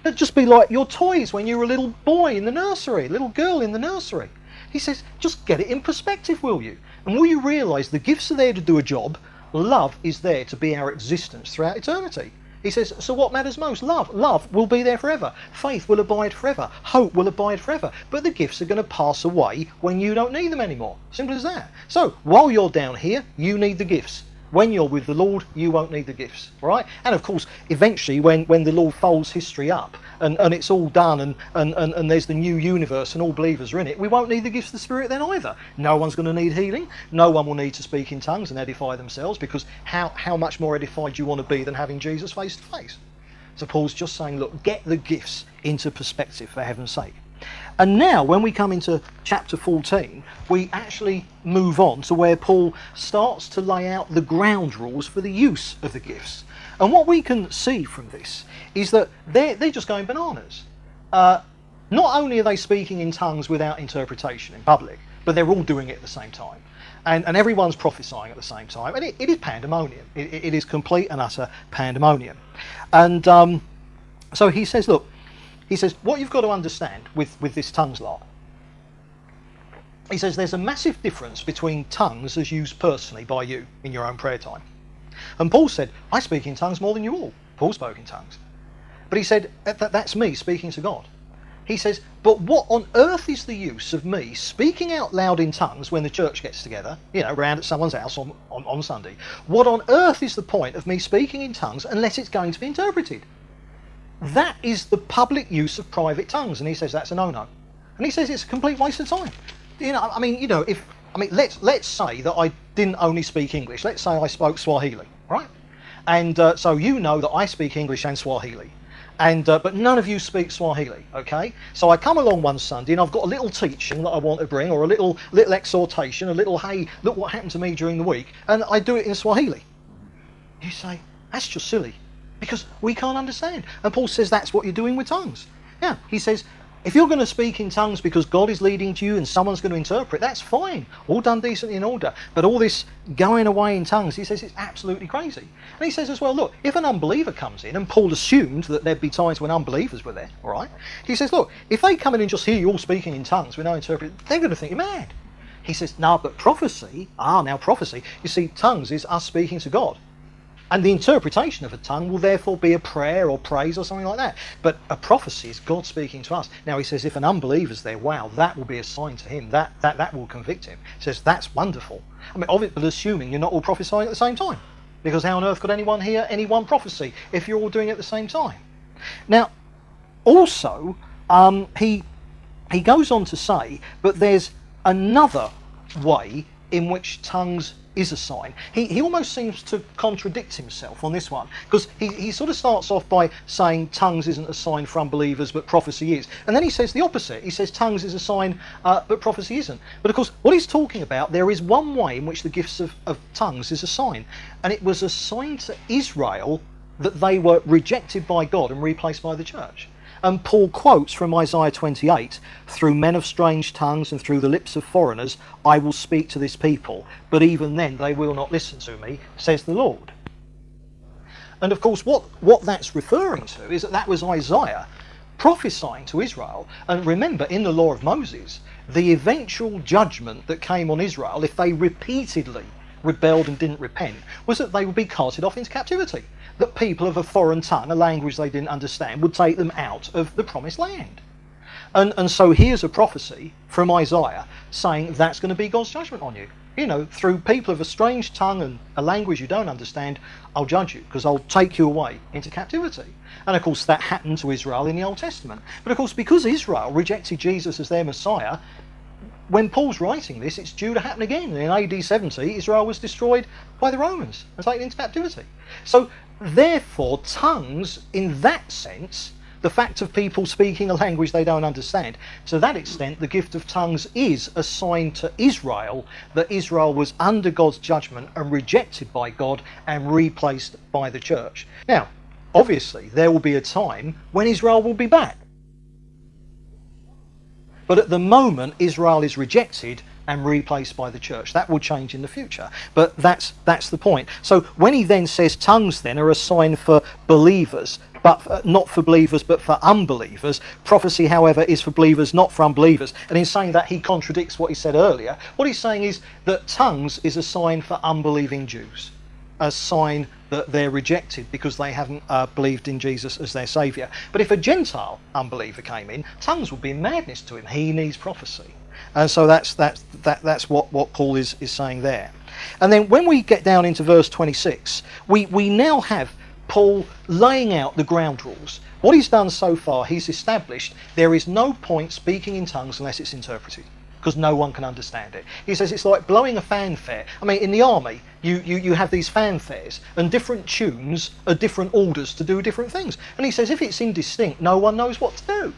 [SPEAKER 1] They'll just be like your toys when you were a little boy in the nursery, little girl in the nursery. He says, just get it in perspective, will you? And will you realise the gifts are there to do a job? Love is there to be our existence throughout eternity. He says, so what matters most? Love. Love will be there forever. Faith will abide forever. Hope will abide forever. But the gifts are going to pass away when you don't need them anymore. Simple as that. So while you're down here, you need the gifts. When you're with the Lord, you won't need the gifts, right? And of course, eventually, when, when the Lord folds history up and, and it's all done and, and, and, and there's the new universe and all believers are in it, we won't need the gifts of the Spirit then either. No one's going to need healing. No one will need to speak in tongues and edify themselves because how, how much more edified do you want to be than having Jesus face to face? So Paul's just saying, look, get the gifts into perspective for heaven's sake. And now, when we come into chapter 14, we actually move on to where Paul starts to lay out the ground rules for the use of the gifts. And what we can see from this is that they're, they're just going bananas. Uh, not only are they speaking in tongues without interpretation in public, but they're all doing it at the same time. And, and everyone's prophesying at the same time. And it, it is pandemonium. It, it is complete and utter pandemonium. And um, so he says, look, he says, what you've got to understand with, with this tongues lot, he says there's a massive difference between tongues as used personally by you in your own prayer time. And Paul said, I speak in tongues more than you all. Paul spoke in tongues. But he said, that, that's me speaking to God. He says, but what on earth is the use of me speaking out loud in tongues when the church gets together, you know, round at someone's house on, on, on Sunday? What on earth is the point of me speaking in tongues unless it's going to be interpreted? That is the public use of private tongues, and he says that's a no-no. And he says it's a complete waste of time. You know, I mean, you know, if I mean, let's let's say that I didn't only speak English. Let's say I spoke Swahili, right? And uh, so you know that I speak English and Swahili, and uh, but none of you speak Swahili, okay? So I come along one Sunday and I've got a little teaching that I want to bring, or a little little exhortation, a little hey, look what happened to me during the week, and I do it in Swahili. You say that's just silly because we can't understand. And Paul says that's what you're doing with tongues. Yeah, he says if you're going to speak in tongues because God is leading to you and someone's going to interpret, that's fine. All done decently in order. But all this going away in tongues, he says it's absolutely crazy. And he says as well, look, if an unbeliever comes in, and Paul assumed that there'd be times when unbelievers were there, all right? He says, look, if they come in and just hear you all speaking in tongues with no interpret, they're going to think you're mad. He says, no, but prophecy, ah, now prophecy, you see, tongues is us speaking to God. And the interpretation of a tongue will therefore be a prayer or praise or something like that. But a prophecy is God speaking to us. Now he says if an unbeliever's there, wow, that will be a sign to him. That that, that will convict him. He says that's wonderful. I mean, obviously, assuming you're not all prophesying at the same time. Because how on earth could anyone hear any one prophecy if you're all doing it at the same time? Now, also, um, he he goes on to say, but there's another way in which tongues is a sign. He, he almost seems to contradict himself on this one because he, he sort of starts off by saying tongues isn't a sign for unbelievers but prophecy is. And then he says the opposite. He says tongues is a sign uh, but prophecy isn't. But of course, what he's talking about, there is one way in which the gifts of, of tongues is a sign. And it was a sign to Israel that they were rejected by God and replaced by the church. And Paul quotes from Isaiah 28 Through men of strange tongues and through the lips of foreigners, I will speak to this people, but even then they will not listen to me, says the Lord. And of course, what, what that's referring to is that that was Isaiah prophesying to Israel. And remember, in the law of Moses, the eventual judgment that came on Israel if they repeatedly rebelled and didn't repent was that they would be carted off into captivity that people of a foreign tongue, a language they didn't understand, would take them out of the promised land. And, and so here's a prophecy from Isaiah saying that's going to be God's judgment on you. You know, through people of a strange tongue and a language you don't understand, I'll judge you because I'll take you away into captivity. And of course, that happened to Israel in the Old Testament. But of course, because Israel rejected Jesus as their Messiah, when Paul's writing this, it's due to happen again. In AD 70, Israel was destroyed by the Romans and taken into captivity. So Therefore, tongues, in that sense, the fact of people speaking a language they don't understand. To that extent, the gift of tongues is a sign to Israel that Israel was under God's judgment and rejected by God and replaced by the church. Now, obviously, there will be a time when Israel will be back. But at the moment, Israel is rejected and replaced by the church. That will change in the future. But that's that's the point. So when he then says tongues then are a sign for believers, but uh, not for believers but for unbelievers. Prophecy, however, is for believers, not for unbelievers. And in saying that, he contradicts what he said earlier. What he's saying is that tongues is a sign for unbelieving Jews, a sign that they're rejected because they haven't uh, believed in Jesus as their Saviour. But if a Gentile unbeliever came in, tongues would be madness to him. He needs prophecy. And so that's, that's, that, that's what, what Paul is, is saying there. And then when we get down into verse 26, we, we now have Paul laying out the ground rules. What he's done so far, he's established there is no point speaking in tongues unless it's interpreted because no one can understand it. He says it's like blowing a fanfare. I mean, in the army, you, you, you have these fanfares, and different tunes are different orders to do different things. And he says if it's indistinct, no one knows what to do.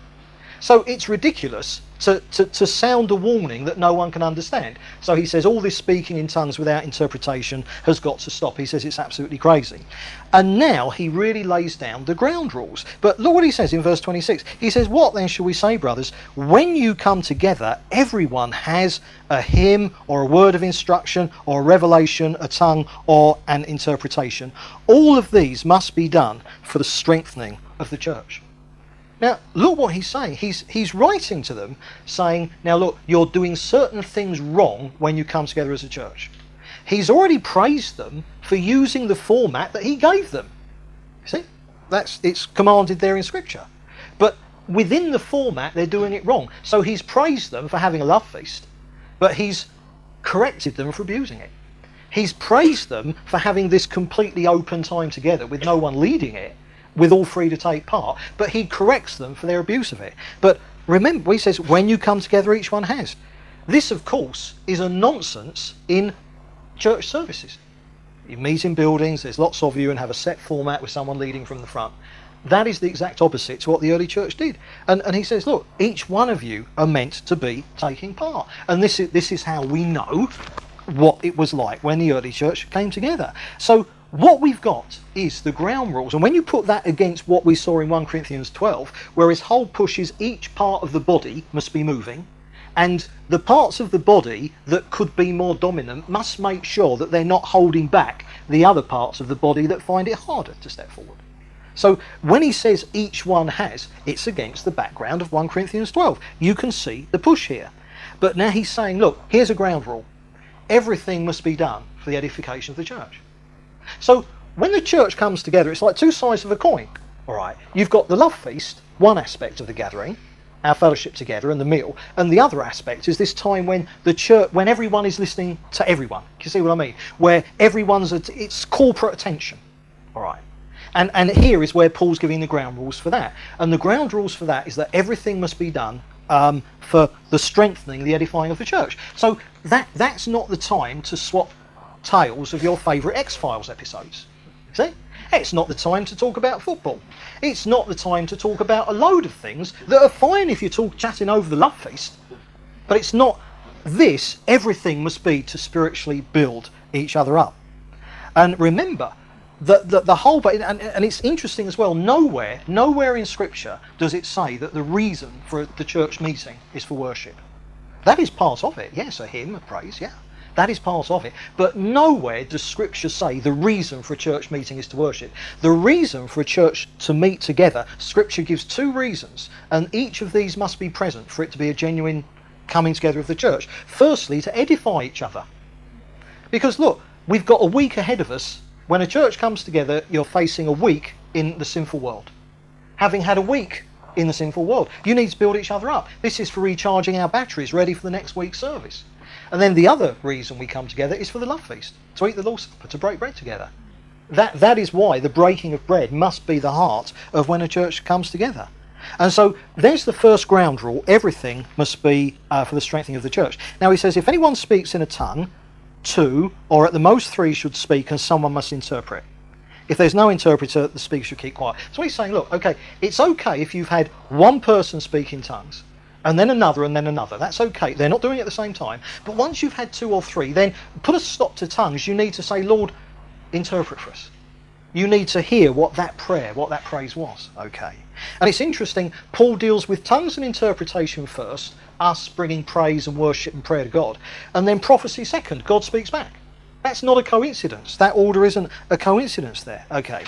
[SPEAKER 1] So it's ridiculous to, to, to sound a warning that no one can understand. So he says all this speaking in tongues without interpretation has got to stop. He says it's absolutely crazy. And now he really lays down the ground rules. But look what he says in verse 26. He says, What then shall we say, brothers? When you come together, everyone has a hymn or a word of instruction or a revelation, a tongue or an interpretation. All of these must be done for the strengthening of the church. Now, look what he's saying. He's, he's writing to them saying, Now, look, you're doing certain things wrong when you come together as a church. He's already praised them for using the format that he gave them. See? That's, it's commanded there in Scripture. But within the format, they're doing it wrong. So he's praised them for having a love feast, but he's corrected them for abusing it. He's praised them for having this completely open time together with no one leading it with all free to take part, but he corrects them for their abuse of it. But remember, he says, when you come together, each one has. This, of course, is a nonsense in church services. You meet in buildings, there's lots of you, and have a set format with someone leading from the front. That is the exact opposite to what the early church did. And, and he says, look, each one of you are meant to be taking part. And this is, this is how we know what it was like when the early church came together. So what we've got is the ground rules. And when you put that against what we saw in 1 Corinthians 12, where his whole pushes each part of the body must be moving, and the parts of the body that could be more dominant must make sure that they're not holding back the other parts of the body that find it harder to step forward. So when he says each one has, it's against the background of 1 Corinthians 12. You can see the push here. But now he's saying, look, here's a ground rule. Everything must be done for the edification of the church. So when the church comes together, it's like two sides of a coin. All right, you've got the love feast, one aspect of the gathering, our fellowship together and the meal, and the other aspect is this time when the church, when everyone is listening to everyone. You see what I mean? Where everyone's at, it's corporate attention. All right. And, and here is where Paul's giving the ground rules for that. And the ground rules for that is that everything must be done um, for the strengthening, the edifying of the church. So that that's not the time to swap tales of your favourite X Files episodes. See? It's not the time to talk about football. It's not the time to talk about a load of things that are fine if you're talk, chatting over the love feast. But it's not this. Everything must be to spiritually build each other up. And remember that the, the whole, and, and it's interesting as well, nowhere, nowhere in Scripture does it say that the reason for the church meeting is for worship. That is part of it, yes, a hymn, a praise, yeah. That is part of it. But nowhere does Scripture say the reason for a church meeting is to worship. The reason for a church to meet together, Scripture gives two reasons, and each of these must be present for it to be a genuine coming together of the church. Firstly, to edify each other. Because look, we've got a week ahead of us. When a church comes together, you're facing a week in the sinful world. Having had a week in the sinful world, you need to build each other up. This is for recharging our batteries, ready for the next week's service. And then the other reason we come together is for the love feast, to eat the Lord's Supper, to break bread together. That, that is why the breaking of bread must be the heart of when a church comes together. And so there's the first ground rule everything must be uh, for the strengthening of the church. Now he says, if anyone speaks in a tongue, two, or at the most three should speak, and someone must interpret. If there's no interpreter, the speaker should keep quiet. So he's saying, look, okay, it's okay if you've had one person speak in tongues and then another and then another. That's okay. They're not doing it at the same time. But once you've had two or three, then put a stop to tongues. You need to say, Lord, interpret for us. You need to hear what that prayer, what that praise was. Okay. And it's interesting, Paul deals with tongues and interpretation first, us bringing praise and worship and prayer to God, and then prophecy second. God speaks back. That's not a coincidence. That order isn't a coincidence there. Okay.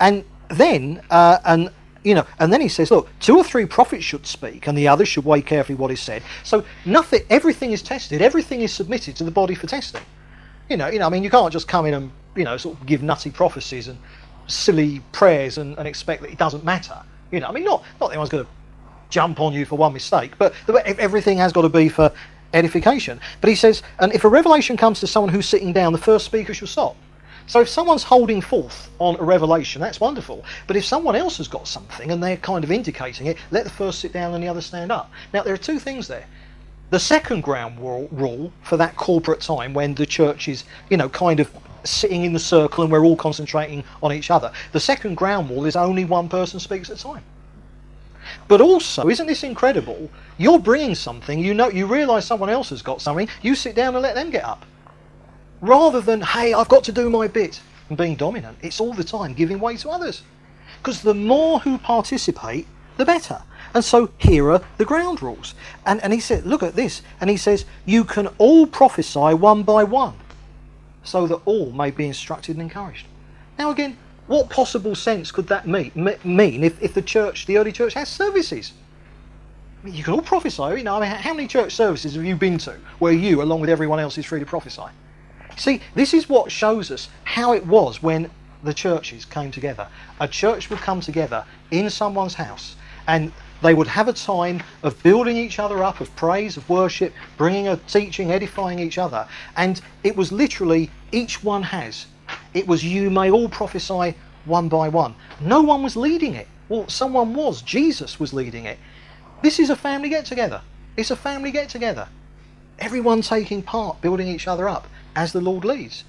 [SPEAKER 1] And then, uh, and you know, and then he says, look, two or three prophets should speak, and the others should weigh carefully what is said. So nothing, everything is tested, everything is submitted to the body for testing. You know, you know, I mean, you can't just come in and you know, sort of give nutty prophecies and silly prayers and, and expect that it doesn't matter. You know, I mean, not not anyone's going to jump on you for one mistake, but everything has got to be for edification. But he says, and if a revelation comes to someone who's sitting down, the first speaker should stop. So if someone's holding forth on a revelation, that's wonderful. But if someone else has got something and they're kind of indicating it, let the first sit down and the other stand up. Now there are two things there. The second ground rule for that corporate time when the church is, you know, kind of sitting in the circle and we're all concentrating on each other. The second ground rule is only one person speaks at a time. But also, isn't this incredible? You're bringing something, you know, you realise someone else has got something, you sit down and let them get up. Rather than, hey, I've got to do my bit and being dominant, it's all the time giving way to others. Because the more who participate, the better. And so here are the ground rules. And, and he said, look at this. And he says, you can all prophesy one by one, so that all may be instructed and encouraged. Now, again, what possible sense could that mean, mean if, if the church, the early church, has services? I mean, you can all prophesy. You know, I mean, how many church services have you been to where you, along with everyone else, is free to prophesy? See, this is what shows us how it was when the churches came together. A church would come together in someone's house and they would have a time of building each other up, of praise, of worship, bringing a teaching, edifying each other. And it was literally each one has it was you may all prophesy one by one. No one was leading it. Well, someone was. Jesus was leading it. This is a family get together. It's a family get together. Everyone taking part, building each other up as the Lord leads.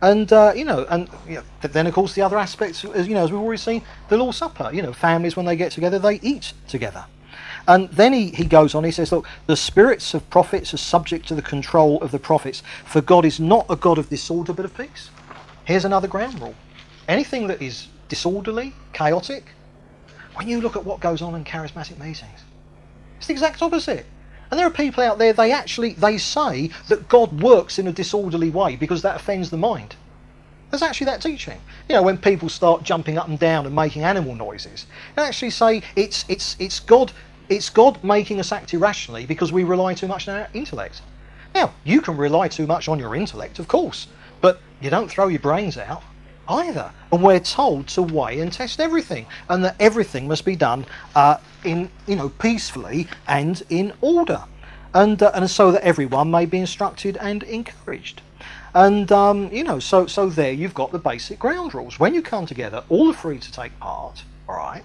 [SPEAKER 1] And uh, you know, and you know, then of course the other aspects, as you know, as we've already seen, the Lord's Supper. You know, families when they get together, they eat together. And then he, he goes on, he says, Look, the spirits of prophets are subject to the control of the prophets, for God is not a God of disorder but of peace. Here's another ground rule. Anything that is disorderly, chaotic, when you look at what goes on in charismatic meetings, it's the exact opposite. And there are people out there, they actually they say that God works in a disorderly way because that offends the mind. There's actually that teaching. You know, when people start jumping up and down and making animal noises, they actually say it's it's it's God it's God making us act irrationally because we rely too much on our intellect. Now, you can rely too much on your intellect, of course, but you don't throw your brains out either. And we're told to weigh and test everything, and that everything must be done uh, in, you know, peacefully and in order, and uh, and so that everyone may be instructed and encouraged. And um, you know, so so there you've got the basic ground rules. When you come together, all are free to take part. All right.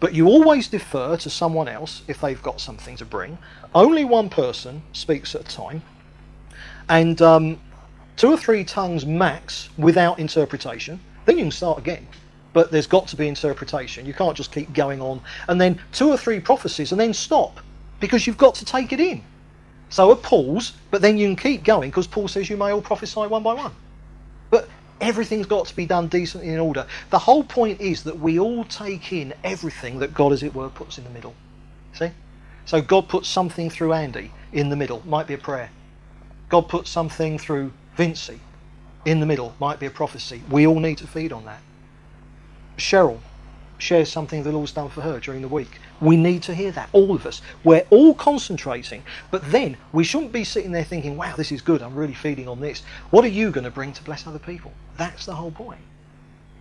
[SPEAKER 1] But you always defer to someone else if they've got something to bring. Only one person speaks at a time. And um, two or three tongues max without interpretation, then you can start again. But there's got to be interpretation. You can't just keep going on. And then two or three prophecies and then stop because you've got to take it in. So a pause, but then you can keep going because Paul says you may all prophesy one by one. But everything's got to be done decently in order. The whole point is that we all take in everything that God, as it were, puts in the middle. See? So God puts something through Andy in the middle, might be a prayer. God puts something through Vincy in the middle might be a prophecy. We all need to feed on that. Cheryl shares something the Lord's done for her during the week. We need to hear that, all of us. We're all concentrating, but then we shouldn't be sitting there thinking, wow, this is good, I'm really feeding on this. What are you going to bring to bless other people? That's the whole point.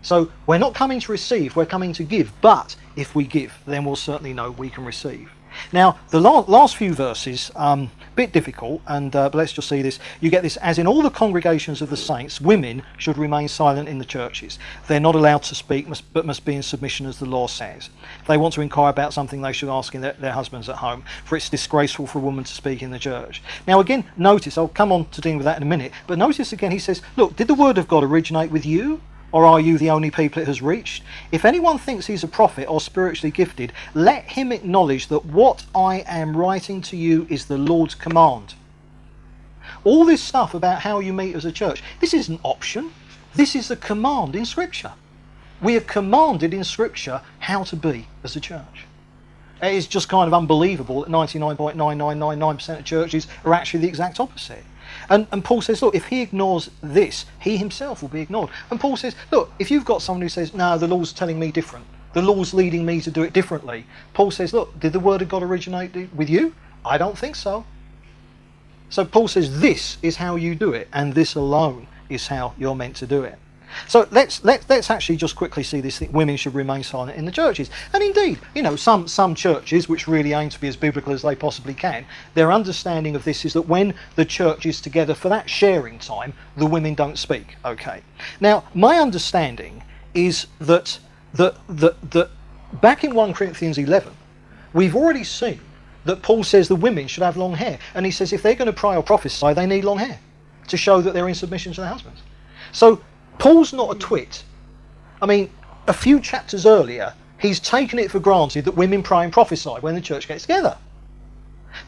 [SPEAKER 1] So we're not coming to receive, we're coming to give. But if we give, then we'll certainly know we can receive. Now, the last few verses, um, bit difficult, and uh, but let's just see this. You get this as in all the congregations of the saints, women should remain silent in the churches. They're not allowed to speak, must, but must be in submission as the law says. If they want to inquire about something, they should ask in their, their husbands at home, for it's disgraceful for a woman to speak in the church. Now, again, notice, I'll come on to dealing with that in a minute, but notice again, he says, Look, did the word of God originate with you? Or are you the only people it has reached? If anyone thinks he's a prophet or spiritually gifted, let him acknowledge that what I am writing to you is the Lord's command. All this stuff about how you meet as a church, this is an option. This is a command in Scripture. We are commanded in Scripture how to be as a church. It is just kind of unbelievable that 99.9999% of churches are actually the exact opposite. And, and Paul says, look, if he ignores this, he himself will be ignored. And Paul says, look, if you've got someone who says, no, the law's telling me different, the law's leading me to do it differently, Paul says, look, did the word of God originate with you? I don't think so. So Paul says, this is how you do it, and this alone is how you're meant to do it. So let's let, let's actually just quickly see this thing. Women should remain silent in the churches, and indeed, you know, some some churches which really aim to be as biblical as they possibly can, their understanding of this is that when the church is together for that sharing time, the women don't speak. Okay. Now, my understanding is that that that that back in one Corinthians eleven, we've already seen that Paul says the women should have long hair, and he says if they're going to pray or prophesy, they need long hair to show that they're in submission to their husbands. So Paul's not a twit. I mean, a few chapters earlier, he's taken it for granted that women pray and prophesy when the church gets together.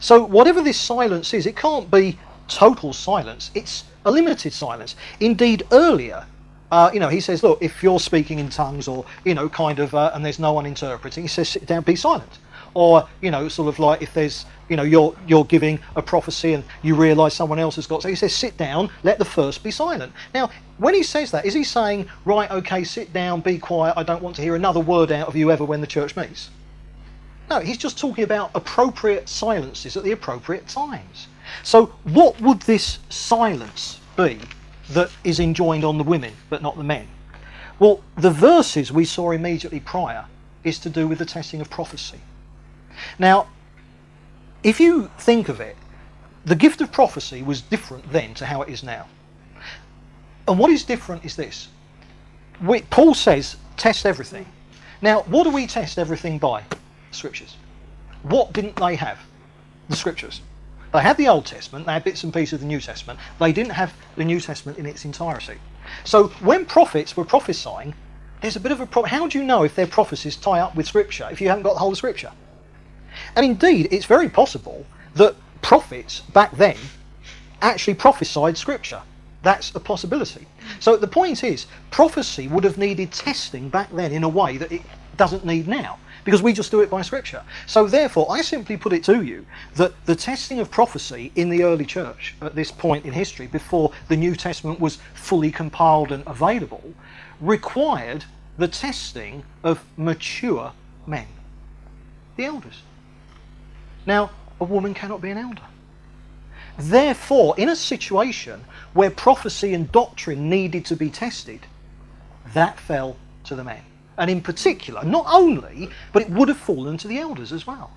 [SPEAKER 1] So, whatever this silence is, it can't be total silence, it's a limited silence. Indeed, earlier, uh, you know, he says, look, if you're speaking in tongues or, you know, kind of, uh, and there's no one interpreting, he says, sit down, be silent or you know, sort of like if there's you know you're you're giving a prophecy and you realise someone else has got so he says sit down, let the first be silent. Now, when he says that, is he saying right, okay, sit down, be quiet, I don't want to hear another word out of you ever when the church meets? No, he's just talking about appropriate silences at the appropriate times. So, what would this silence be that is enjoined on the women but not the men? Well, the verses we saw immediately prior is to do with the testing of prophecy. Now, if you think of it, the gift of prophecy was different then to how it is now. And what is different is this. We, Paul says, test everything. Now, what do we test everything by? Scriptures. What didn't they have? The Scriptures. They had the Old Testament, they had bits and pieces of the New Testament. They didn't have the New Testament in its entirety. So when prophets were prophesying, there's a bit of a problem. How do you know if their prophecies tie up with Scripture if you haven't got the whole of Scripture? And indeed, it's very possible that prophets back then actually prophesied scripture. That's a possibility. So the point is, prophecy would have needed testing back then in a way that it doesn't need now, because we just do it by scripture. So therefore, I simply put it to you that the testing of prophecy in the early church at this point in history, before the New Testament was fully compiled and available, required the testing of mature men, the elders. Now, a woman cannot be an elder. Therefore, in a situation where prophecy and doctrine needed to be tested, that fell to the men. And in particular, not only, but it would have fallen to the elders as well.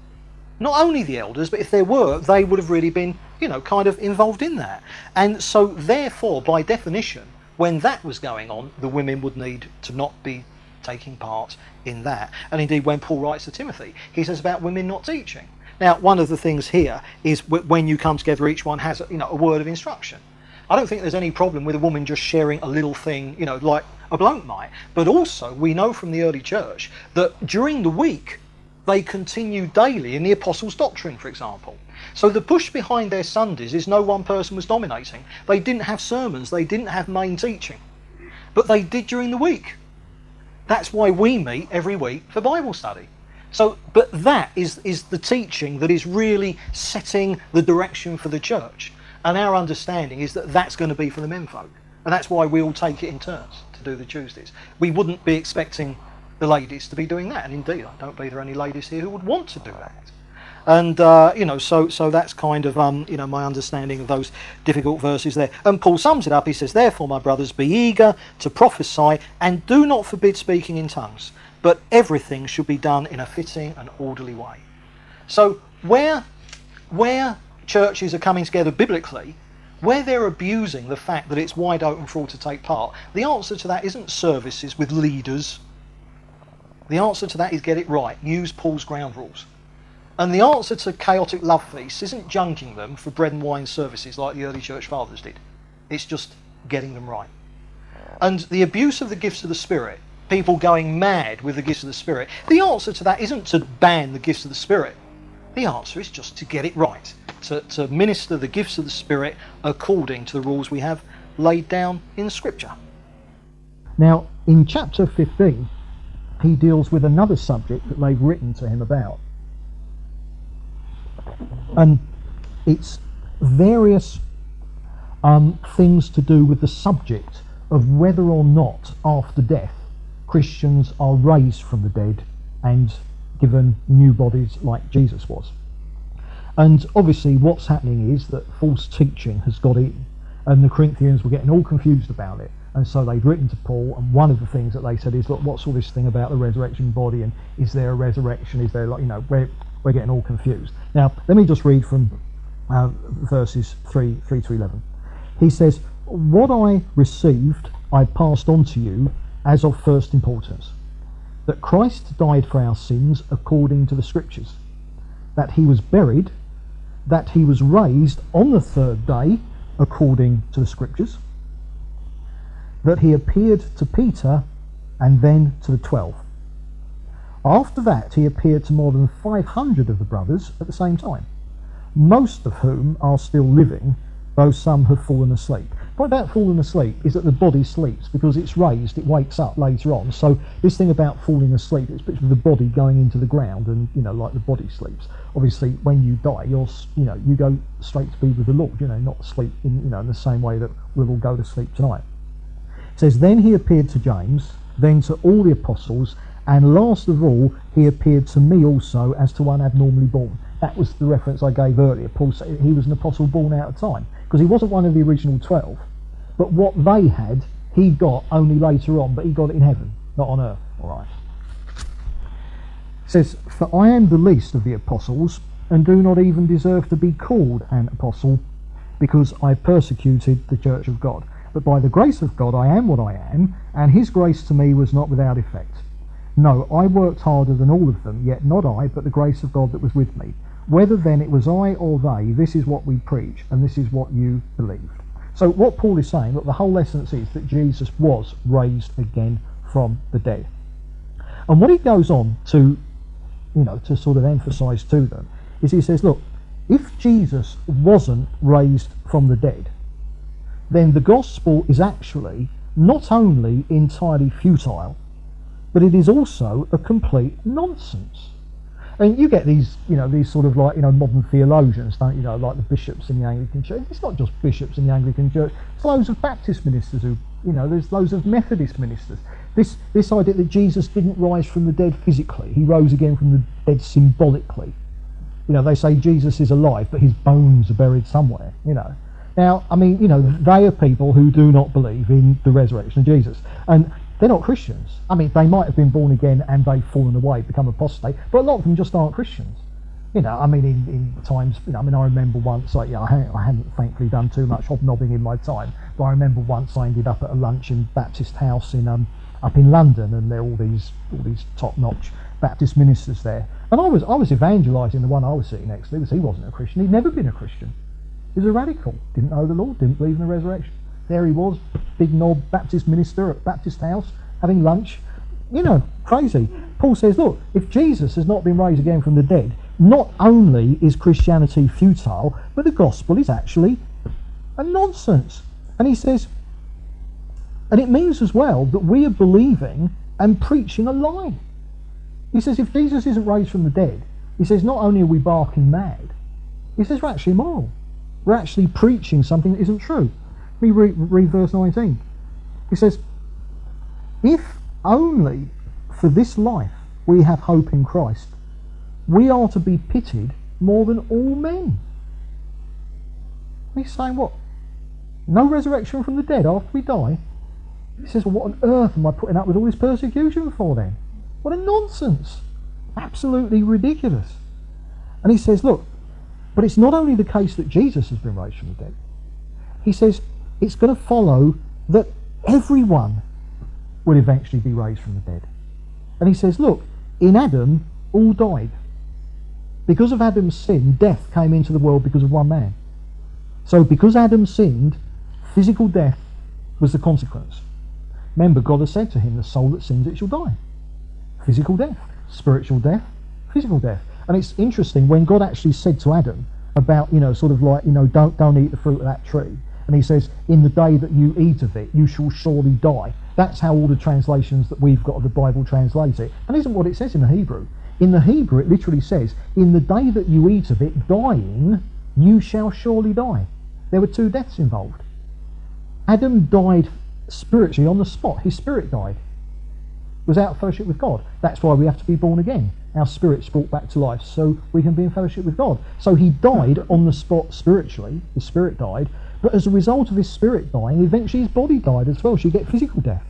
[SPEAKER 1] Not only the elders, but if there were, they would have really been, you know, kind of involved in that. And so, therefore, by definition, when that was going on, the women would need to not be taking part in that. And indeed, when Paul writes to Timothy, he says about women not teaching. Now, one of the things here is when you come together, each one has you know a word of instruction. I don't think there's any problem with a woman just sharing a little thing, you know, like a bloke might. But also, we know from the early church that during the week they continue daily in the apostles' doctrine, for example. So the push behind their Sundays is no one person was dominating. They didn't have sermons, they didn't have main teaching, but they did during the week. That's why we meet every week for Bible study. So, but that is, is the teaching that is really setting the direction for the church. And our understanding is that that's going to be for the menfolk. And that's why we all take it in turns to do the Tuesdays. We wouldn't be expecting the ladies to be doing that. And indeed, I don't believe there are any ladies here who would want to do that. And uh, you know, so so that's kind of um, you know my understanding of those difficult verses there. And Paul sums it up. He says, "Therefore, my brothers, be eager to prophesy, and do not forbid speaking in tongues." But everything should be done in a fitting and orderly way. So where where churches are coming together biblically, where they're abusing the fact that it's wide open for all to take part, the answer to that isn't services with leaders. The answer to that is get it right. Use Paul's ground rules. And the answer to chaotic love feasts isn't junking them for bread and wine services like the early church fathers did. It's just getting them right. and the abuse of the gifts of the Spirit, people going mad with the gifts of the Spirit, the answer to that isn't to ban the gifts of the Spirit. The answer is just to get it right, to, to minister the gifts of the Spirit according to the rules we have laid down in Scripture.
[SPEAKER 2] Now, in chapter 15, he deals with another subject that they've written to him about. And it's various um, things to do with the subject of whether or not after death Christians are raised from the dead and given new bodies like Jesus was. And obviously, what's happening is that false teaching has got in, and the Corinthians were getting all confused about it. And so they'd written to Paul, and one of the things that they said is, look, what's all this thing about the resurrection body, and is there a resurrection? Is there, like, you know, we're, we're getting all confused. Now, let me just read from uh, verses 3, 3 to 11. He says, What I received, I passed on to you as of first importance that Christ died for our sins according to the Scriptures, that he was buried, that he was raised on the third day according to the Scriptures, that he appeared to Peter and then to the twelve. After that, he appeared to more than 500 of the brothers at the same time, most of whom are still living, though some have fallen asleep. What about falling asleep is that the body sleeps because it's raised, it wakes up later on. So this thing about falling asleep, it's the body going into the ground and, you know, like the body sleeps. Obviously, when you die, you're, you know, you go straight to be with the Lord, you know, not sleep in, you know, in the same way that we'll all go to sleep tonight. It says, Then he appeared to James, then to all the apostles, and last of all, he appeared to me also as to one abnormally born. That was the reference I gave earlier. Paul said he was an apostle born out of time because he wasn't one of the original 12. But what they had, he got only later on, but he got it in heaven, not on earth. All right. It says, For I am the least of the apostles, and do not even deserve to be called an apostle, because I persecuted the church of God. But by the grace of God I am what I am, and his grace to me was not without effect. No, I worked harder than all of them, yet not I, but the grace of God that was with me. Whether then it was I or they, this is what we preach, and this is what you believed. So what Paul is saying, look, the whole essence is that Jesus was raised again from the dead. And what he goes on to, you know, to sort of emphasize to them is he says, look, if Jesus wasn't raised from the dead, then the gospel is actually not only entirely futile, but it is also a complete nonsense. And you get these, you know, these sort of like, you know, modern theologians, don't you know, like the bishops in the Anglican Church. It's not just bishops in the Anglican Church. It's loads of Baptist ministers who, you know, there's loads of Methodist ministers. This this idea that Jesus didn't rise from the dead physically, he rose again from the dead symbolically. You know, they say Jesus is alive, but his bones are buried somewhere. You know. Now, I mean, you know, they are people who do not believe in the resurrection of Jesus, and they're not Christians. I mean, they might have been born again and they've fallen away, become apostate, but a lot of them just aren't Christians. You know, I mean, in, in times, you know, I mean, I remember once, like, yeah, I, I hadn't thankfully done too much hobnobbing in my time, but I remember once I ended up at a lunch in Baptist House in um, up in London, and there are all these all these top-notch Baptist ministers there, and I was I was evangelising the one I was sitting next to because he wasn't a Christian. He'd never been a Christian. He was a radical. Didn't know the Lord. Didn't believe in the resurrection. There he was, big knob Baptist minister at Baptist House, having lunch. You know, crazy. Paul says, look, if Jesus has not been raised again from the dead, not only is Christianity futile, but the gospel is actually a nonsense. And he says, and it means as well that we are believing and preaching a lie. He says, if Jesus isn't raised from the dead, he says, not only are we barking mad, he says, we're actually immoral. We're actually preaching something that isn't true. Let me read, read verse 19. He says, If only for this life we have hope in Christ, we are to be pitied more than all men. He's saying what? No resurrection from the dead after we die? He says, well, what on earth am I putting up with all this persecution for then? What a nonsense. Absolutely ridiculous. And he says, look, but it's not only the case that Jesus has been raised from the dead. He says, it's going to follow that everyone will eventually be raised from the dead. And he says, look, in Adam, all died. Because of Adam's sin, death came into the world because of one man. So because Adam sinned, physical death was the consequence. Remember, God has said to him, the soul that sins, it shall die. Physical death, spiritual death, physical death. And it's interesting when God actually said to Adam about, you know, sort of like, you know, don't, don't eat the fruit of that tree. And he says, in the day that you eat of it, you shall surely die. That's how all the translations that we've got of the Bible translate it. And isn't what it says in the Hebrew. In the Hebrew, it literally says, in the day that you eat of it, dying, you shall surely die. There were two deaths involved. Adam died spiritually on the spot. His spirit died. Was out of fellowship with God. That's why we have to be born again. Our spirit's brought back to life so we can be in fellowship with God. So he died on the spot spiritually. His spirit died. But as a result of his spirit dying, eventually his body died as well. So you get physical death.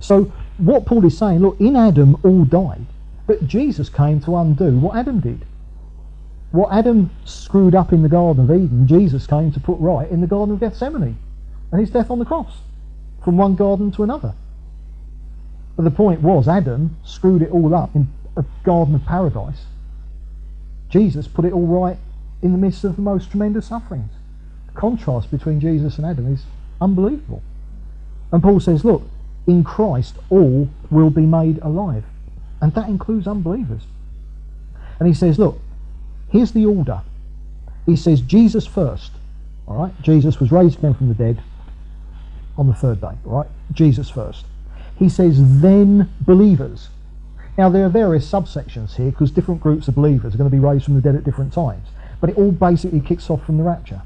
[SPEAKER 2] So what Paul is saying, look, in Adam all died. But Jesus came to undo what Adam did. What Adam screwed up in the Garden of Eden, Jesus came to put right in the Garden of Gethsemane and his death on the cross from one garden to another. But the point was, Adam screwed it all up in a garden of paradise. Jesus put it all right in the midst of the most tremendous sufferings. Contrast between Jesus and Adam is unbelievable. And Paul says, look, in Christ all will be made alive. And that includes unbelievers. And he says, look, here's the order. He says, Jesus first. All right? Jesus was raised again from the dead on the third day, All right? Jesus first. He says, then believers. Now, there are various subsections here because different groups of believers are going to be raised from the dead at different times. But it all basically kicks off from the rapture.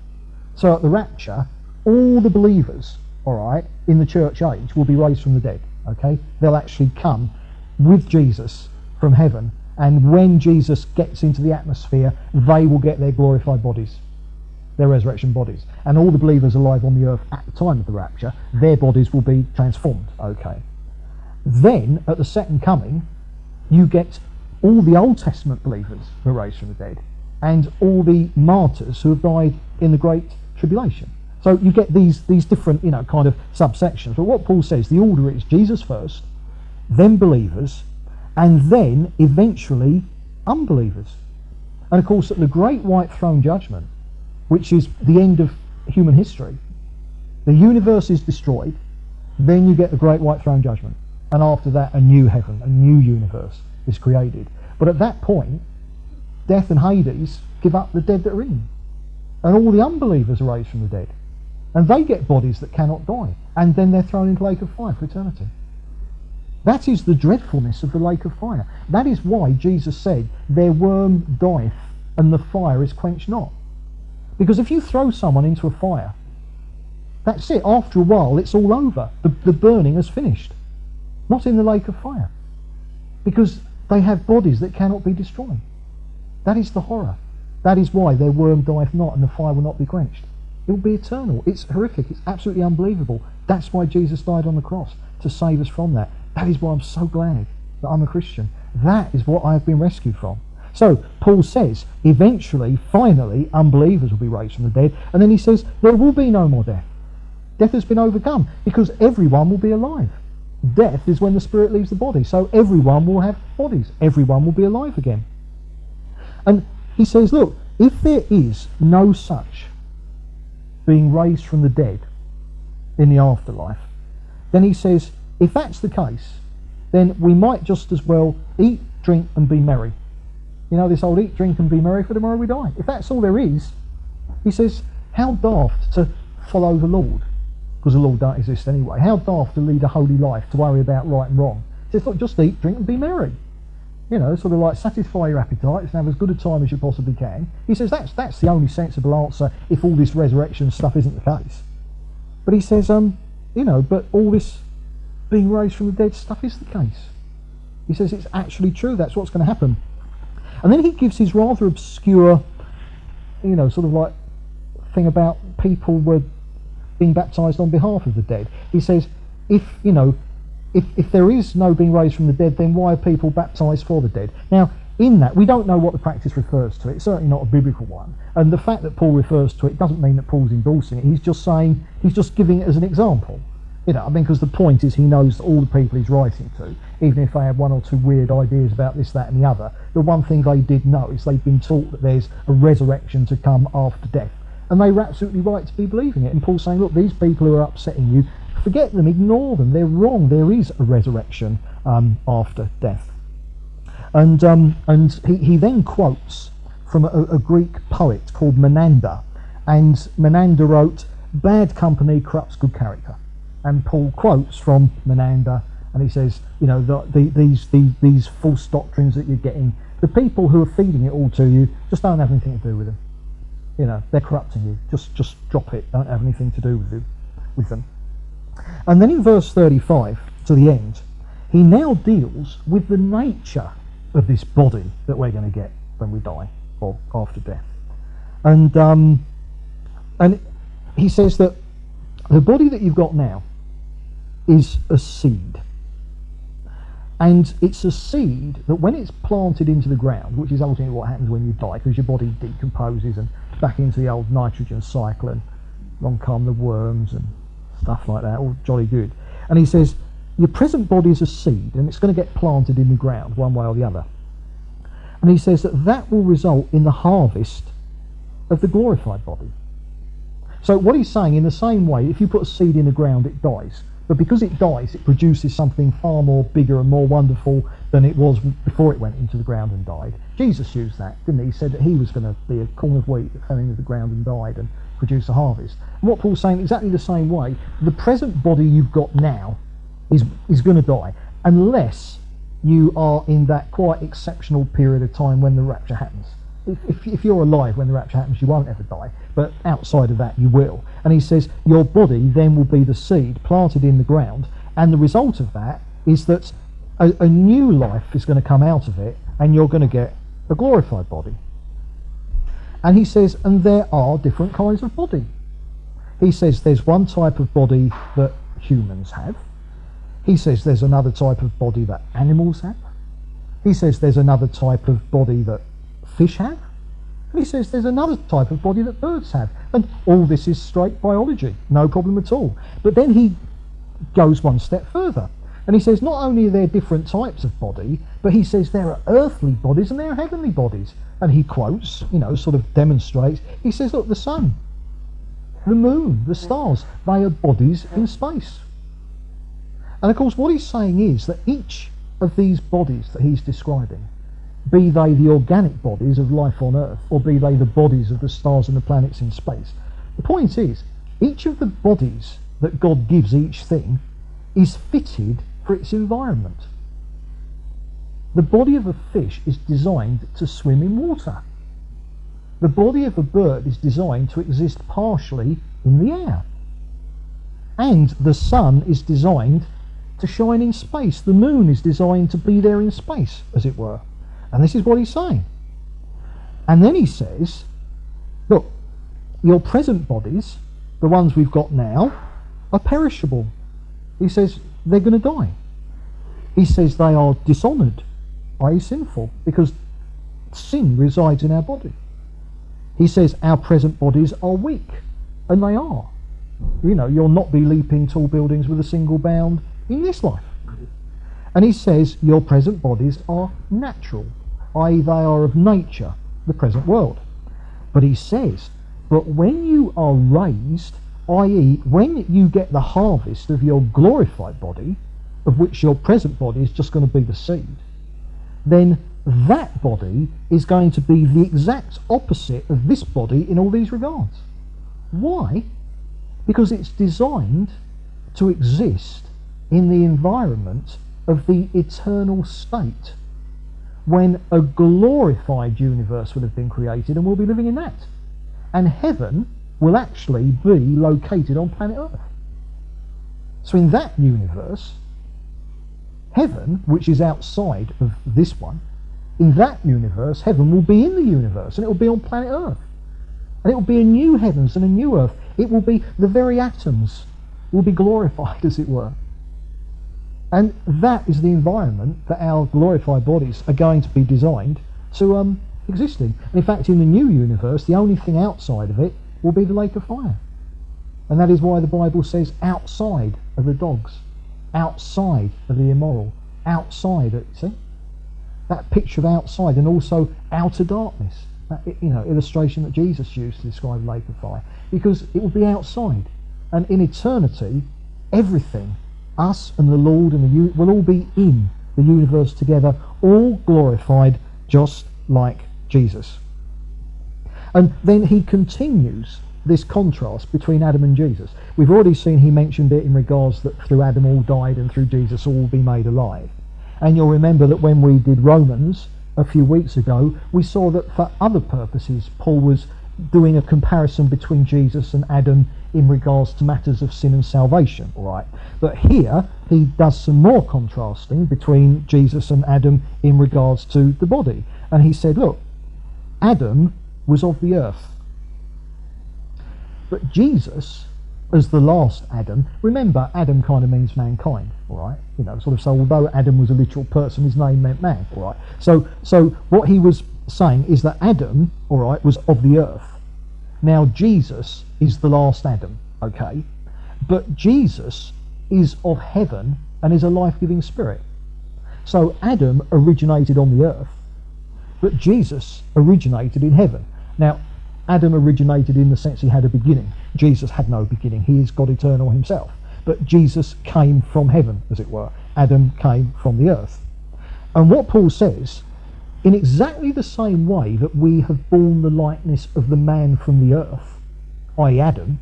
[SPEAKER 2] So at the rapture, all the believers, all right, in the church age will be raised from the dead. Okay? They'll actually come with Jesus from heaven. And when Jesus gets into the atmosphere, they will get their glorified bodies their resurrection bodies. And all the believers alive on the earth at the time of the rapture, their bodies will be transformed. Okay. Then, at the second coming, you get all the Old Testament believers who are raised from the dead and all the martyrs who have died in the Great Tribulation. So you get these, these different, you know, kind of subsections. But what Paul says, the order is Jesus first, then believers, and then eventually unbelievers. And of course, at the great white throne judgment, which is the end of human history. The universe is destroyed, then you get the great white throne judgment. And after that, a new heaven, a new universe is created. But at that point, death and Hades give up the dead that are in. And all the unbelievers are raised from the dead. And they get bodies that cannot die. And then they're thrown into the lake of fire for eternity. That is the dreadfulness of the lake of fire. That is why Jesus said, Their worm dieth, and the fire is quenched not. Because if you throw someone into a fire, that's it. After a while, it's all over. The, the burning has finished. Not in the lake of fire. Because they have bodies that cannot be destroyed. That is the horror. That is why their worm dieth not and the fire will not be quenched. It will be eternal. It's horrific. It's absolutely unbelievable. That's why Jesus died on the cross, to save us from that. That is why I'm so glad that I'm a Christian. That is what I have been rescued from. So Paul says, eventually, finally, unbelievers will be raised from the dead. And then he says, there will be no more death. Death has been overcome because everyone will be alive. Death is when the spirit leaves the body. So everyone will have bodies. Everyone will be alive again. And he says, look, if there is no such being raised from the dead in the afterlife, then he says, if that's the case, then we might just as well eat, drink, and be merry you know, this old eat, drink, and be merry, for tomorrow we die. If that's all there is, he says, how daft to follow the Lord, because the Lord don't exist anyway. How daft to lead a holy life, to worry about right and wrong. He says, look, just eat, drink, and be merry. You know, sort of like satisfy your appetites and have as good a time as you possibly can. He says that's that's the only sensible answer if all this resurrection stuff isn't the case. But he says, um, you know, but all this being raised from the dead stuff is the case. He says it's actually true. That's what's going to happen. And then he gives his rather obscure, you know, sort of like thing about people were being baptized on behalf of the dead. He says, if, you know, if, if there is no being raised from the dead, then why are people baptized for the dead? Now, in that, we don't know what the practice refers to. It's certainly not a biblical one. And the fact that Paul refers to it doesn't mean that Paul's endorsing it. He's just saying, he's just giving it as an example. You know, I mean, because the point is he knows all the people he's writing to, even if they have one or two weird ideas about this, that, and the other, the one thing they did know is they've been taught that there's a resurrection to come after death. And they were absolutely right to be believing it. And Paul's saying, look, these people who are upsetting you, forget them, ignore them. They're wrong. There is a resurrection um, after death. And, um, and he, he then quotes from a, a Greek poet called Menander. And Menander wrote, Bad company corrupts good character. And Paul quotes from Menander and he says, you know, the, the, these, the, these false doctrines that you're getting, the people who are feeding it all to you just don't have anything to do with them. You know, they're corrupting you. Just, just drop it. Don't have anything to do with, you, with them. And then in verse 35 to the end, he now deals with the nature of this body that we're going to get when we die or after death. And, um, and he says that the body that you've got now is a seed. And it's a seed that when it's planted into the ground, which is ultimately what happens when you die, because your body decomposes and back into the old nitrogen cycle, and along come the worms and stuff like that, all jolly good. And he says, Your present body is a seed, and it's going to get planted in the ground one way or the other. And he says that that will result in the harvest of the glorified body. So, what he's saying, in the same way, if you put a seed in the ground, it dies. But because it dies, it produces something far more bigger and more wonderful than it was before it went into the ground and died. Jesus used that, didn't he? He said that he was going to be a corn of wheat that fell into the ground and died and produce a harvest. And what Paul's saying, exactly the same way, the present body you've got now is, is going to die unless you are in that quite exceptional period of time when the rapture happens if, if, you're alive when the rapture happens, you won't ever die. But outside of that, you will. And he says, your body then will be the seed planted in the ground. And the result of that is that a, a new life is going to come out of it, and you're going to get a glorified body. And he says, and there are different kinds of body. He says there's one type of body that humans have. He says there's another type of body that animals have. He says there's another type of body that fish have. And he says there's another type of body that birds have. And all this is straight biology, no problem at all. But then he goes one step further. And he says not only are there different types of body, but he says there are earthly bodies and there are heavenly bodies. And he quotes, you know, sort of demonstrates. He says, look, the sun, the moon, the stars, they are bodies in space. And of course, what he's saying is that each of these bodies that he's describing be they the organic bodies of life on Earth, or be they the bodies of the stars and the planets in space. The point is, each of the bodies that God gives each thing is fitted for its environment. The body of a fish is designed to swim in water. The body of a bird is designed to exist partially in the air. And the sun is designed to shine in space. The moon is designed to be there in space, as it were. And this is what he's saying. And then he says, look, your present bodies, the ones we've got now, are perishable. He says they're going to die. He says they are dishonoured, i.e., sinful, because sin resides in our body. He says our present bodies are weak, and they are. You know, you'll not be leaping tall buildings with a single bound in this life. And he says your present bodies are natural, i.e., they are of nature, the present world. But he says, but when you are raised, i.e., when you get the harvest of your glorified body, of which your present body is just going to be the seed, then that body is going to be the exact opposite of this body in all these regards. Why? Because it's designed to exist in the environment of the eternal state when a glorified universe will have been created and we'll be living in that. And heaven will actually be located on planet Earth. So in that universe, heaven, which is outside of this one, in that universe, heaven will be in the universe and it will be on planet Earth. And it will be a new heavens and a new earth. It will be the very atoms will be glorified, [LAUGHS] as it were. And that is the environment that our glorified bodies are going to be designed to um, exist in. And in fact, in the new universe, the only thing outside of it will be the lake of fire. And that is why the Bible says outside of the dogs, outside of the immoral, outside see? That picture of outside and also outer darkness. That, you know, illustration that Jesus used to describe lake of fire. Because it will be outside. And in eternity, everything, us and the Lord and the u- will all be in the universe together, all glorified just like Jesus. And then he continues this contrast between Adam and Jesus. We've already seen he mentioned it in regards that through Adam all died and through Jesus all be made alive. And you'll remember that when we did Romans a few weeks ago, we saw that for other purposes, Paul was doing a comparison between Jesus and Adam in regards to matters of sin and salvation, all right? But here he does some more contrasting between Jesus and Adam in regards to the body. And he said, look, Adam was of the earth. But Jesus, as the last Adam, remember Adam kind of means mankind, all right? You know, sort of so although Adam was a literal person, his name meant man, all right? So so what he was saying is that Adam, all right, was of the earth. Now Jesus is the last Adam, okay? But Jesus is of heaven and is a life-giving spirit. So Adam originated on the earth, but Jesus originated in heaven. Now, Adam originated in the sense he had a beginning. Jesus had no beginning. He is God eternal himself. But Jesus came from heaven, as it were. Adam came from the earth. And what Paul says, in exactly the same way that we have borne the likeness of the man from the earth, i.e., Adam,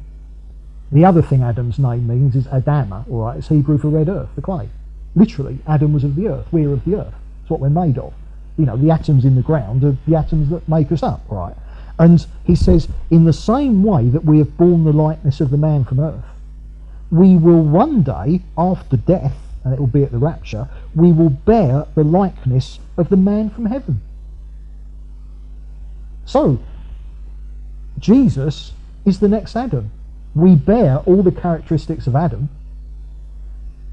[SPEAKER 2] the other thing Adam's name means is Adama, all right, it's Hebrew for red earth, the clay. Literally, Adam was of the earth. We're of the earth. It's what we're made of. You know, the atoms in the ground are the atoms that make us up, right? And he says, in the same way that we have borne the likeness of the man from earth, we will one day, after death, and it will be at the rapture, we will bear the likeness of the man from heaven. So, Jesus is the next Adam. We bear all the characteristics of Adam,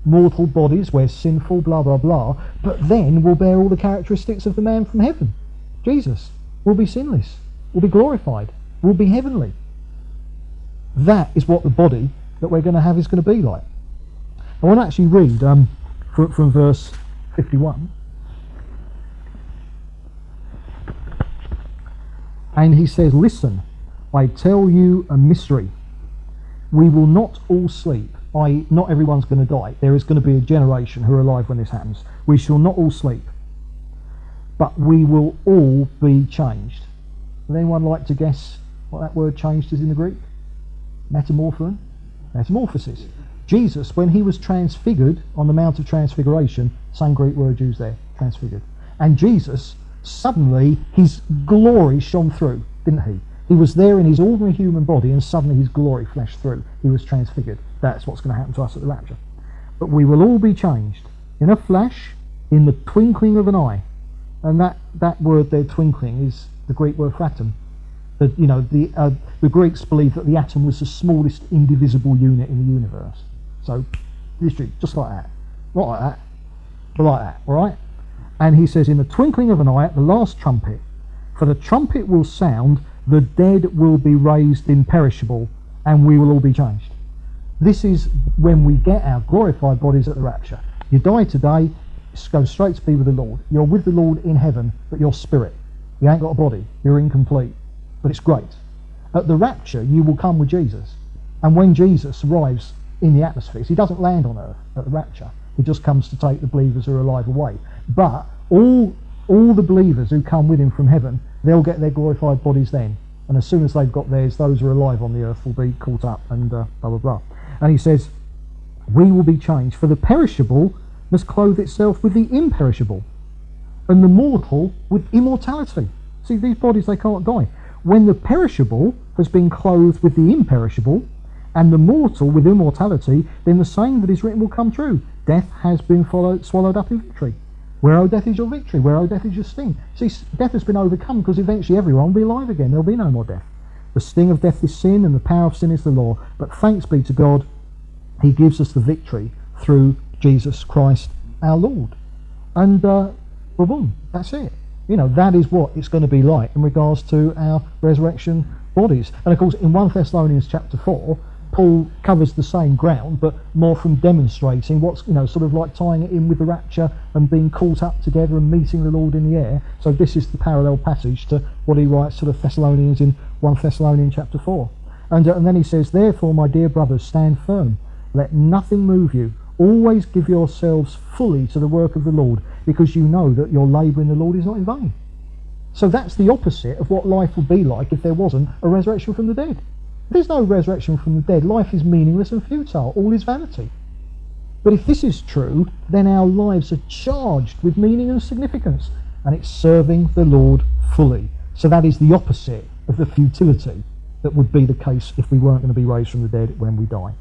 [SPEAKER 2] mortal bodies, we're sinful, blah, blah, blah, but then we'll bear all the characteristics of the man from heaven. Jesus will be sinless will be glorified, will be heavenly. That is what the body that we're going to have is going to be like. I want to actually read um, from, from verse 51. And he says, Listen, I tell you a mystery. We will not all sleep, i.e., not everyone's going to die. There is going to be a generation who are alive when this happens. We shall not all sleep, but we will all be changed. Would anyone like to guess what that word changed is in the Greek? Metamorphon? Metamorphosis. Jesus, when he was transfigured on the Mount of Transfiguration, same Greek word used there, transfigured. And Jesus, suddenly, his glory shone through, didn't he? He was there in his ordinary human body, and suddenly his glory flashed through. He was transfigured. That's what's going to happen to us at the rapture. But we will all be changed in a flash, in the twinkling of an eye. And that, that word there, twinkling, is the Greek word for atom. You know, the, uh, the Greeks believed that the atom was the smallest indivisible unit in the universe. So, history, just like that. Not like that, but like that, all right? And he says, in the twinkling of an eye, at the last trumpet, for the trumpet will sound, the dead will be raised imperishable, and we will all be changed. This is when we get our glorified bodies at the rapture. You die today, go straight to be with the Lord. You're with the Lord in heaven, but your spirit you ain't got a body. You're incomplete. But it's great. At the rapture, you will come with Jesus. And when Jesus arrives in the atmosphere, he doesn't land on earth at the rapture. He just comes to take the believers who are alive away. But all, all the believers who come with him from heaven, they'll get their glorified bodies then. And as soon as they've got theirs, those who are alive on the earth will be caught up and uh, blah, blah, blah. And he says, We will be changed, for the perishable must clothe itself with the imperishable and the mortal with immortality. See, these bodies, they can't die. When the perishable has been clothed with the imperishable, and the mortal with immortality, then the saying that is written will come true. Death has been followed, swallowed up in victory. Where, O death, is your victory? Where, O death, is your sting? See, death has been overcome because eventually everyone will be alive again. There'll be no more death. The sting of death is sin, and the power of sin is the law. But thanks be to God, He gives us the victory through Jesus Christ our Lord. And uh, boom, that's it. You know, that is what it's going to be like in regards to our resurrection bodies. And of course, in 1 Thessalonians chapter 4, Paul covers the same ground, but more from demonstrating what's, you know, sort of like tying it in with the rapture and being caught up together and meeting the Lord in the air. So this is the parallel passage to what he writes to the Thessalonians in 1 Thessalonians chapter 4. And, uh, and then he says, Therefore, my dear brothers, stand firm. Let nothing move you. Always give yourselves fully to the work of the Lord, because you know that your labour in the Lord is not in vain. So that's the opposite of what life would be like if there wasn't a resurrection from the dead. There's no resurrection from the dead. Life is meaningless and futile. All is vanity. But if this is true, then our lives are charged with meaning and significance, and it's serving the Lord fully. So that is the opposite of the futility that would be the case if we weren't going to be raised from the dead when we die.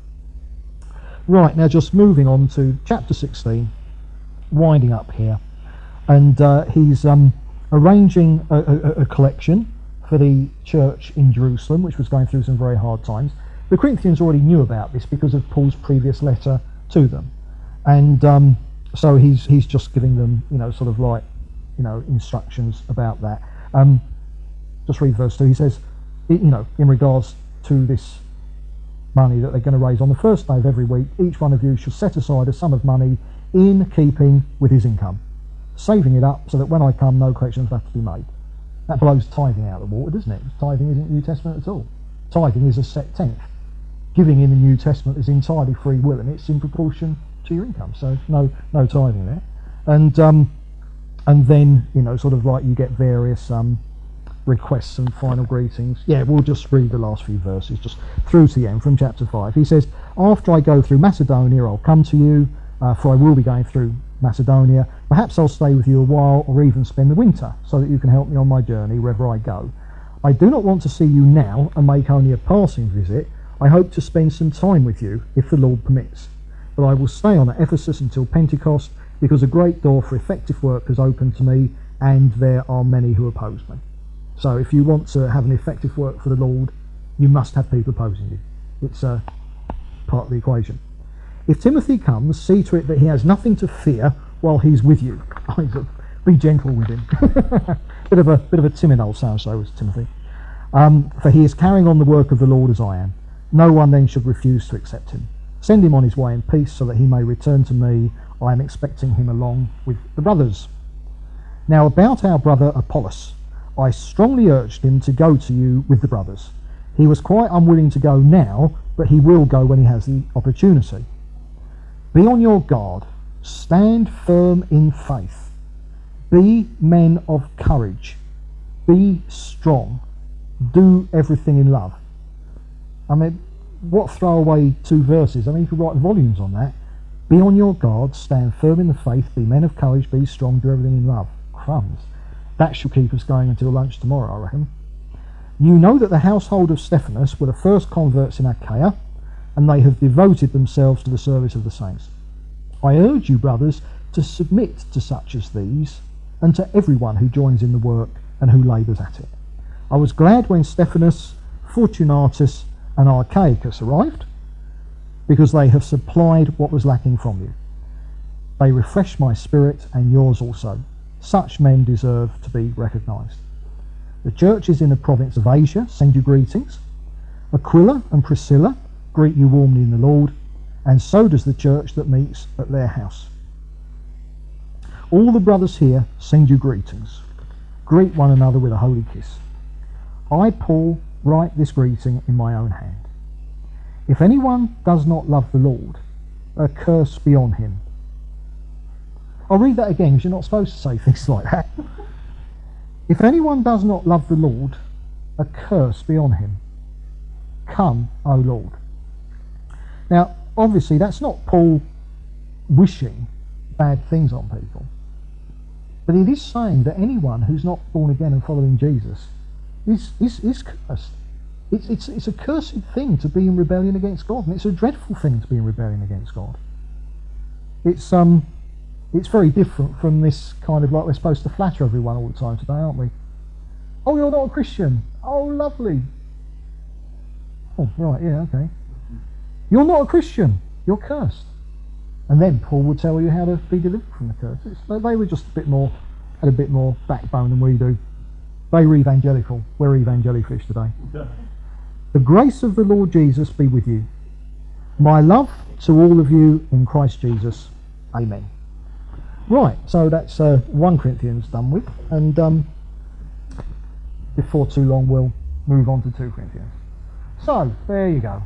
[SPEAKER 2] Right, now just moving on to chapter 16, winding up here. And uh, he's um, arranging a, a, a collection for the church in Jerusalem, which was going through some very hard times. The Corinthians already knew about this because of Paul's previous letter to them, and um, so he's he's just giving them, you know, sort of like, you know, instructions about that. Um, just read verse two. He says, you know, in regards to this money that they're going to raise on the first day of every week, each one of you shall set aside a sum of money in keeping with his income, saving it up so that when I come, no collections have to be made. That blows tithing out of the water, doesn't it? Tithing isn't New Testament at all. Tithing is a set tenth. Giving in the New Testament is entirely free will, and it's in proportion to your income. So no, no tithing there. And um, and then you know, sort of like you get various um, requests and final greetings. Yeah, we'll just read the last few verses, just through to the end from chapter five. He says, "After I go through Macedonia, I'll come to you, uh, for I will be going through Macedonia. Perhaps I'll stay with you a while or even spend the winter so that you can help me on my journey wherever I go. I do not want to see you now and make only a passing visit. I hope to spend some time with you if the Lord permits. But I will stay on at Ephesus until Pentecost because a great door for effective work has opened to me and there are many who oppose me. So if you want to have an effective work for the Lord, you must have people opposing you. It's a part of the equation. If Timothy comes, see to it that he has nothing to fear while he's with you. [LAUGHS] Be gentle with him. [LAUGHS] bit of a bit of a timid old sound, so was Timothy. Um, for he is carrying on the work of the Lord as I am. No one then should refuse to accept him. Send him on his way in peace, so that he may return to me. I am expecting him along with the brothers. Now about our brother Apollos, I strongly urged him to go to you with the brothers. He was quite unwilling to go now, but he will go when he has the opportunity. Be on your guard. Stand firm in faith. Be men of courage. Be strong. Do everything in love. I mean, what throwaway two verses? I mean, you could write volumes on that. Be on your guard, stand firm in the faith, be men of courage, be strong, do everything in love. Crumbs. That should keep us going until lunch tomorrow, I reckon. You know that the household of Stephanus were the first converts in Achaia and they have devoted themselves to the service of the saints. I urge you, brothers, to submit to such as these, and to everyone who joins in the work and who labours at it. I was glad when Stephanus, Fortunatus, and Achaicus arrived, because they have supplied what was lacking from you. They refresh my spirit and yours also. Such men deserve to be recognised. The churches in the province of Asia send you greetings. Aquila and Priscilla greet you warmly in the Lord, and so does the church that meets at their house. All the brothers here send you greetings. Greet one another with a holy kiss. I, Paul, write this greeting in my own hand. If anyone does not love the Lord, a curse be on him. I'll read that again because you're not supposed to say [LAUGHS] things like that. If anyone does not love the Lord, a curse be on him. Come, O Lord. Now, obviously, that's not Paul wishing bad things on people. But it is saying that anyone who's not born again and following Jesus is, is, is cursed. It's, it's, it's a cursed thing to be in rebellion against God, and it's a dreadful thing to be in rebellion against God. It's, um, it's very different from this kind of like we're supposed to flatter everyone all the time today, aren't we? Oh, you're not a Christian. Oh, lovely. Oh, right, yeah, okay. You're not a Christian. You're cursed. And then Paul would tell you how to be delivered from the curse. It's, they were just a bit more, had a bit more backbone than we do. They were evangelical. We're evangelifish today. The grace of the Lord Jesus be with you. My love to all of you in Christ Jesus. Amen. Right, so that's uh, 1 Corinthians done with. And um, before too long, we'll move on to 2 Corinthians. So, there you go.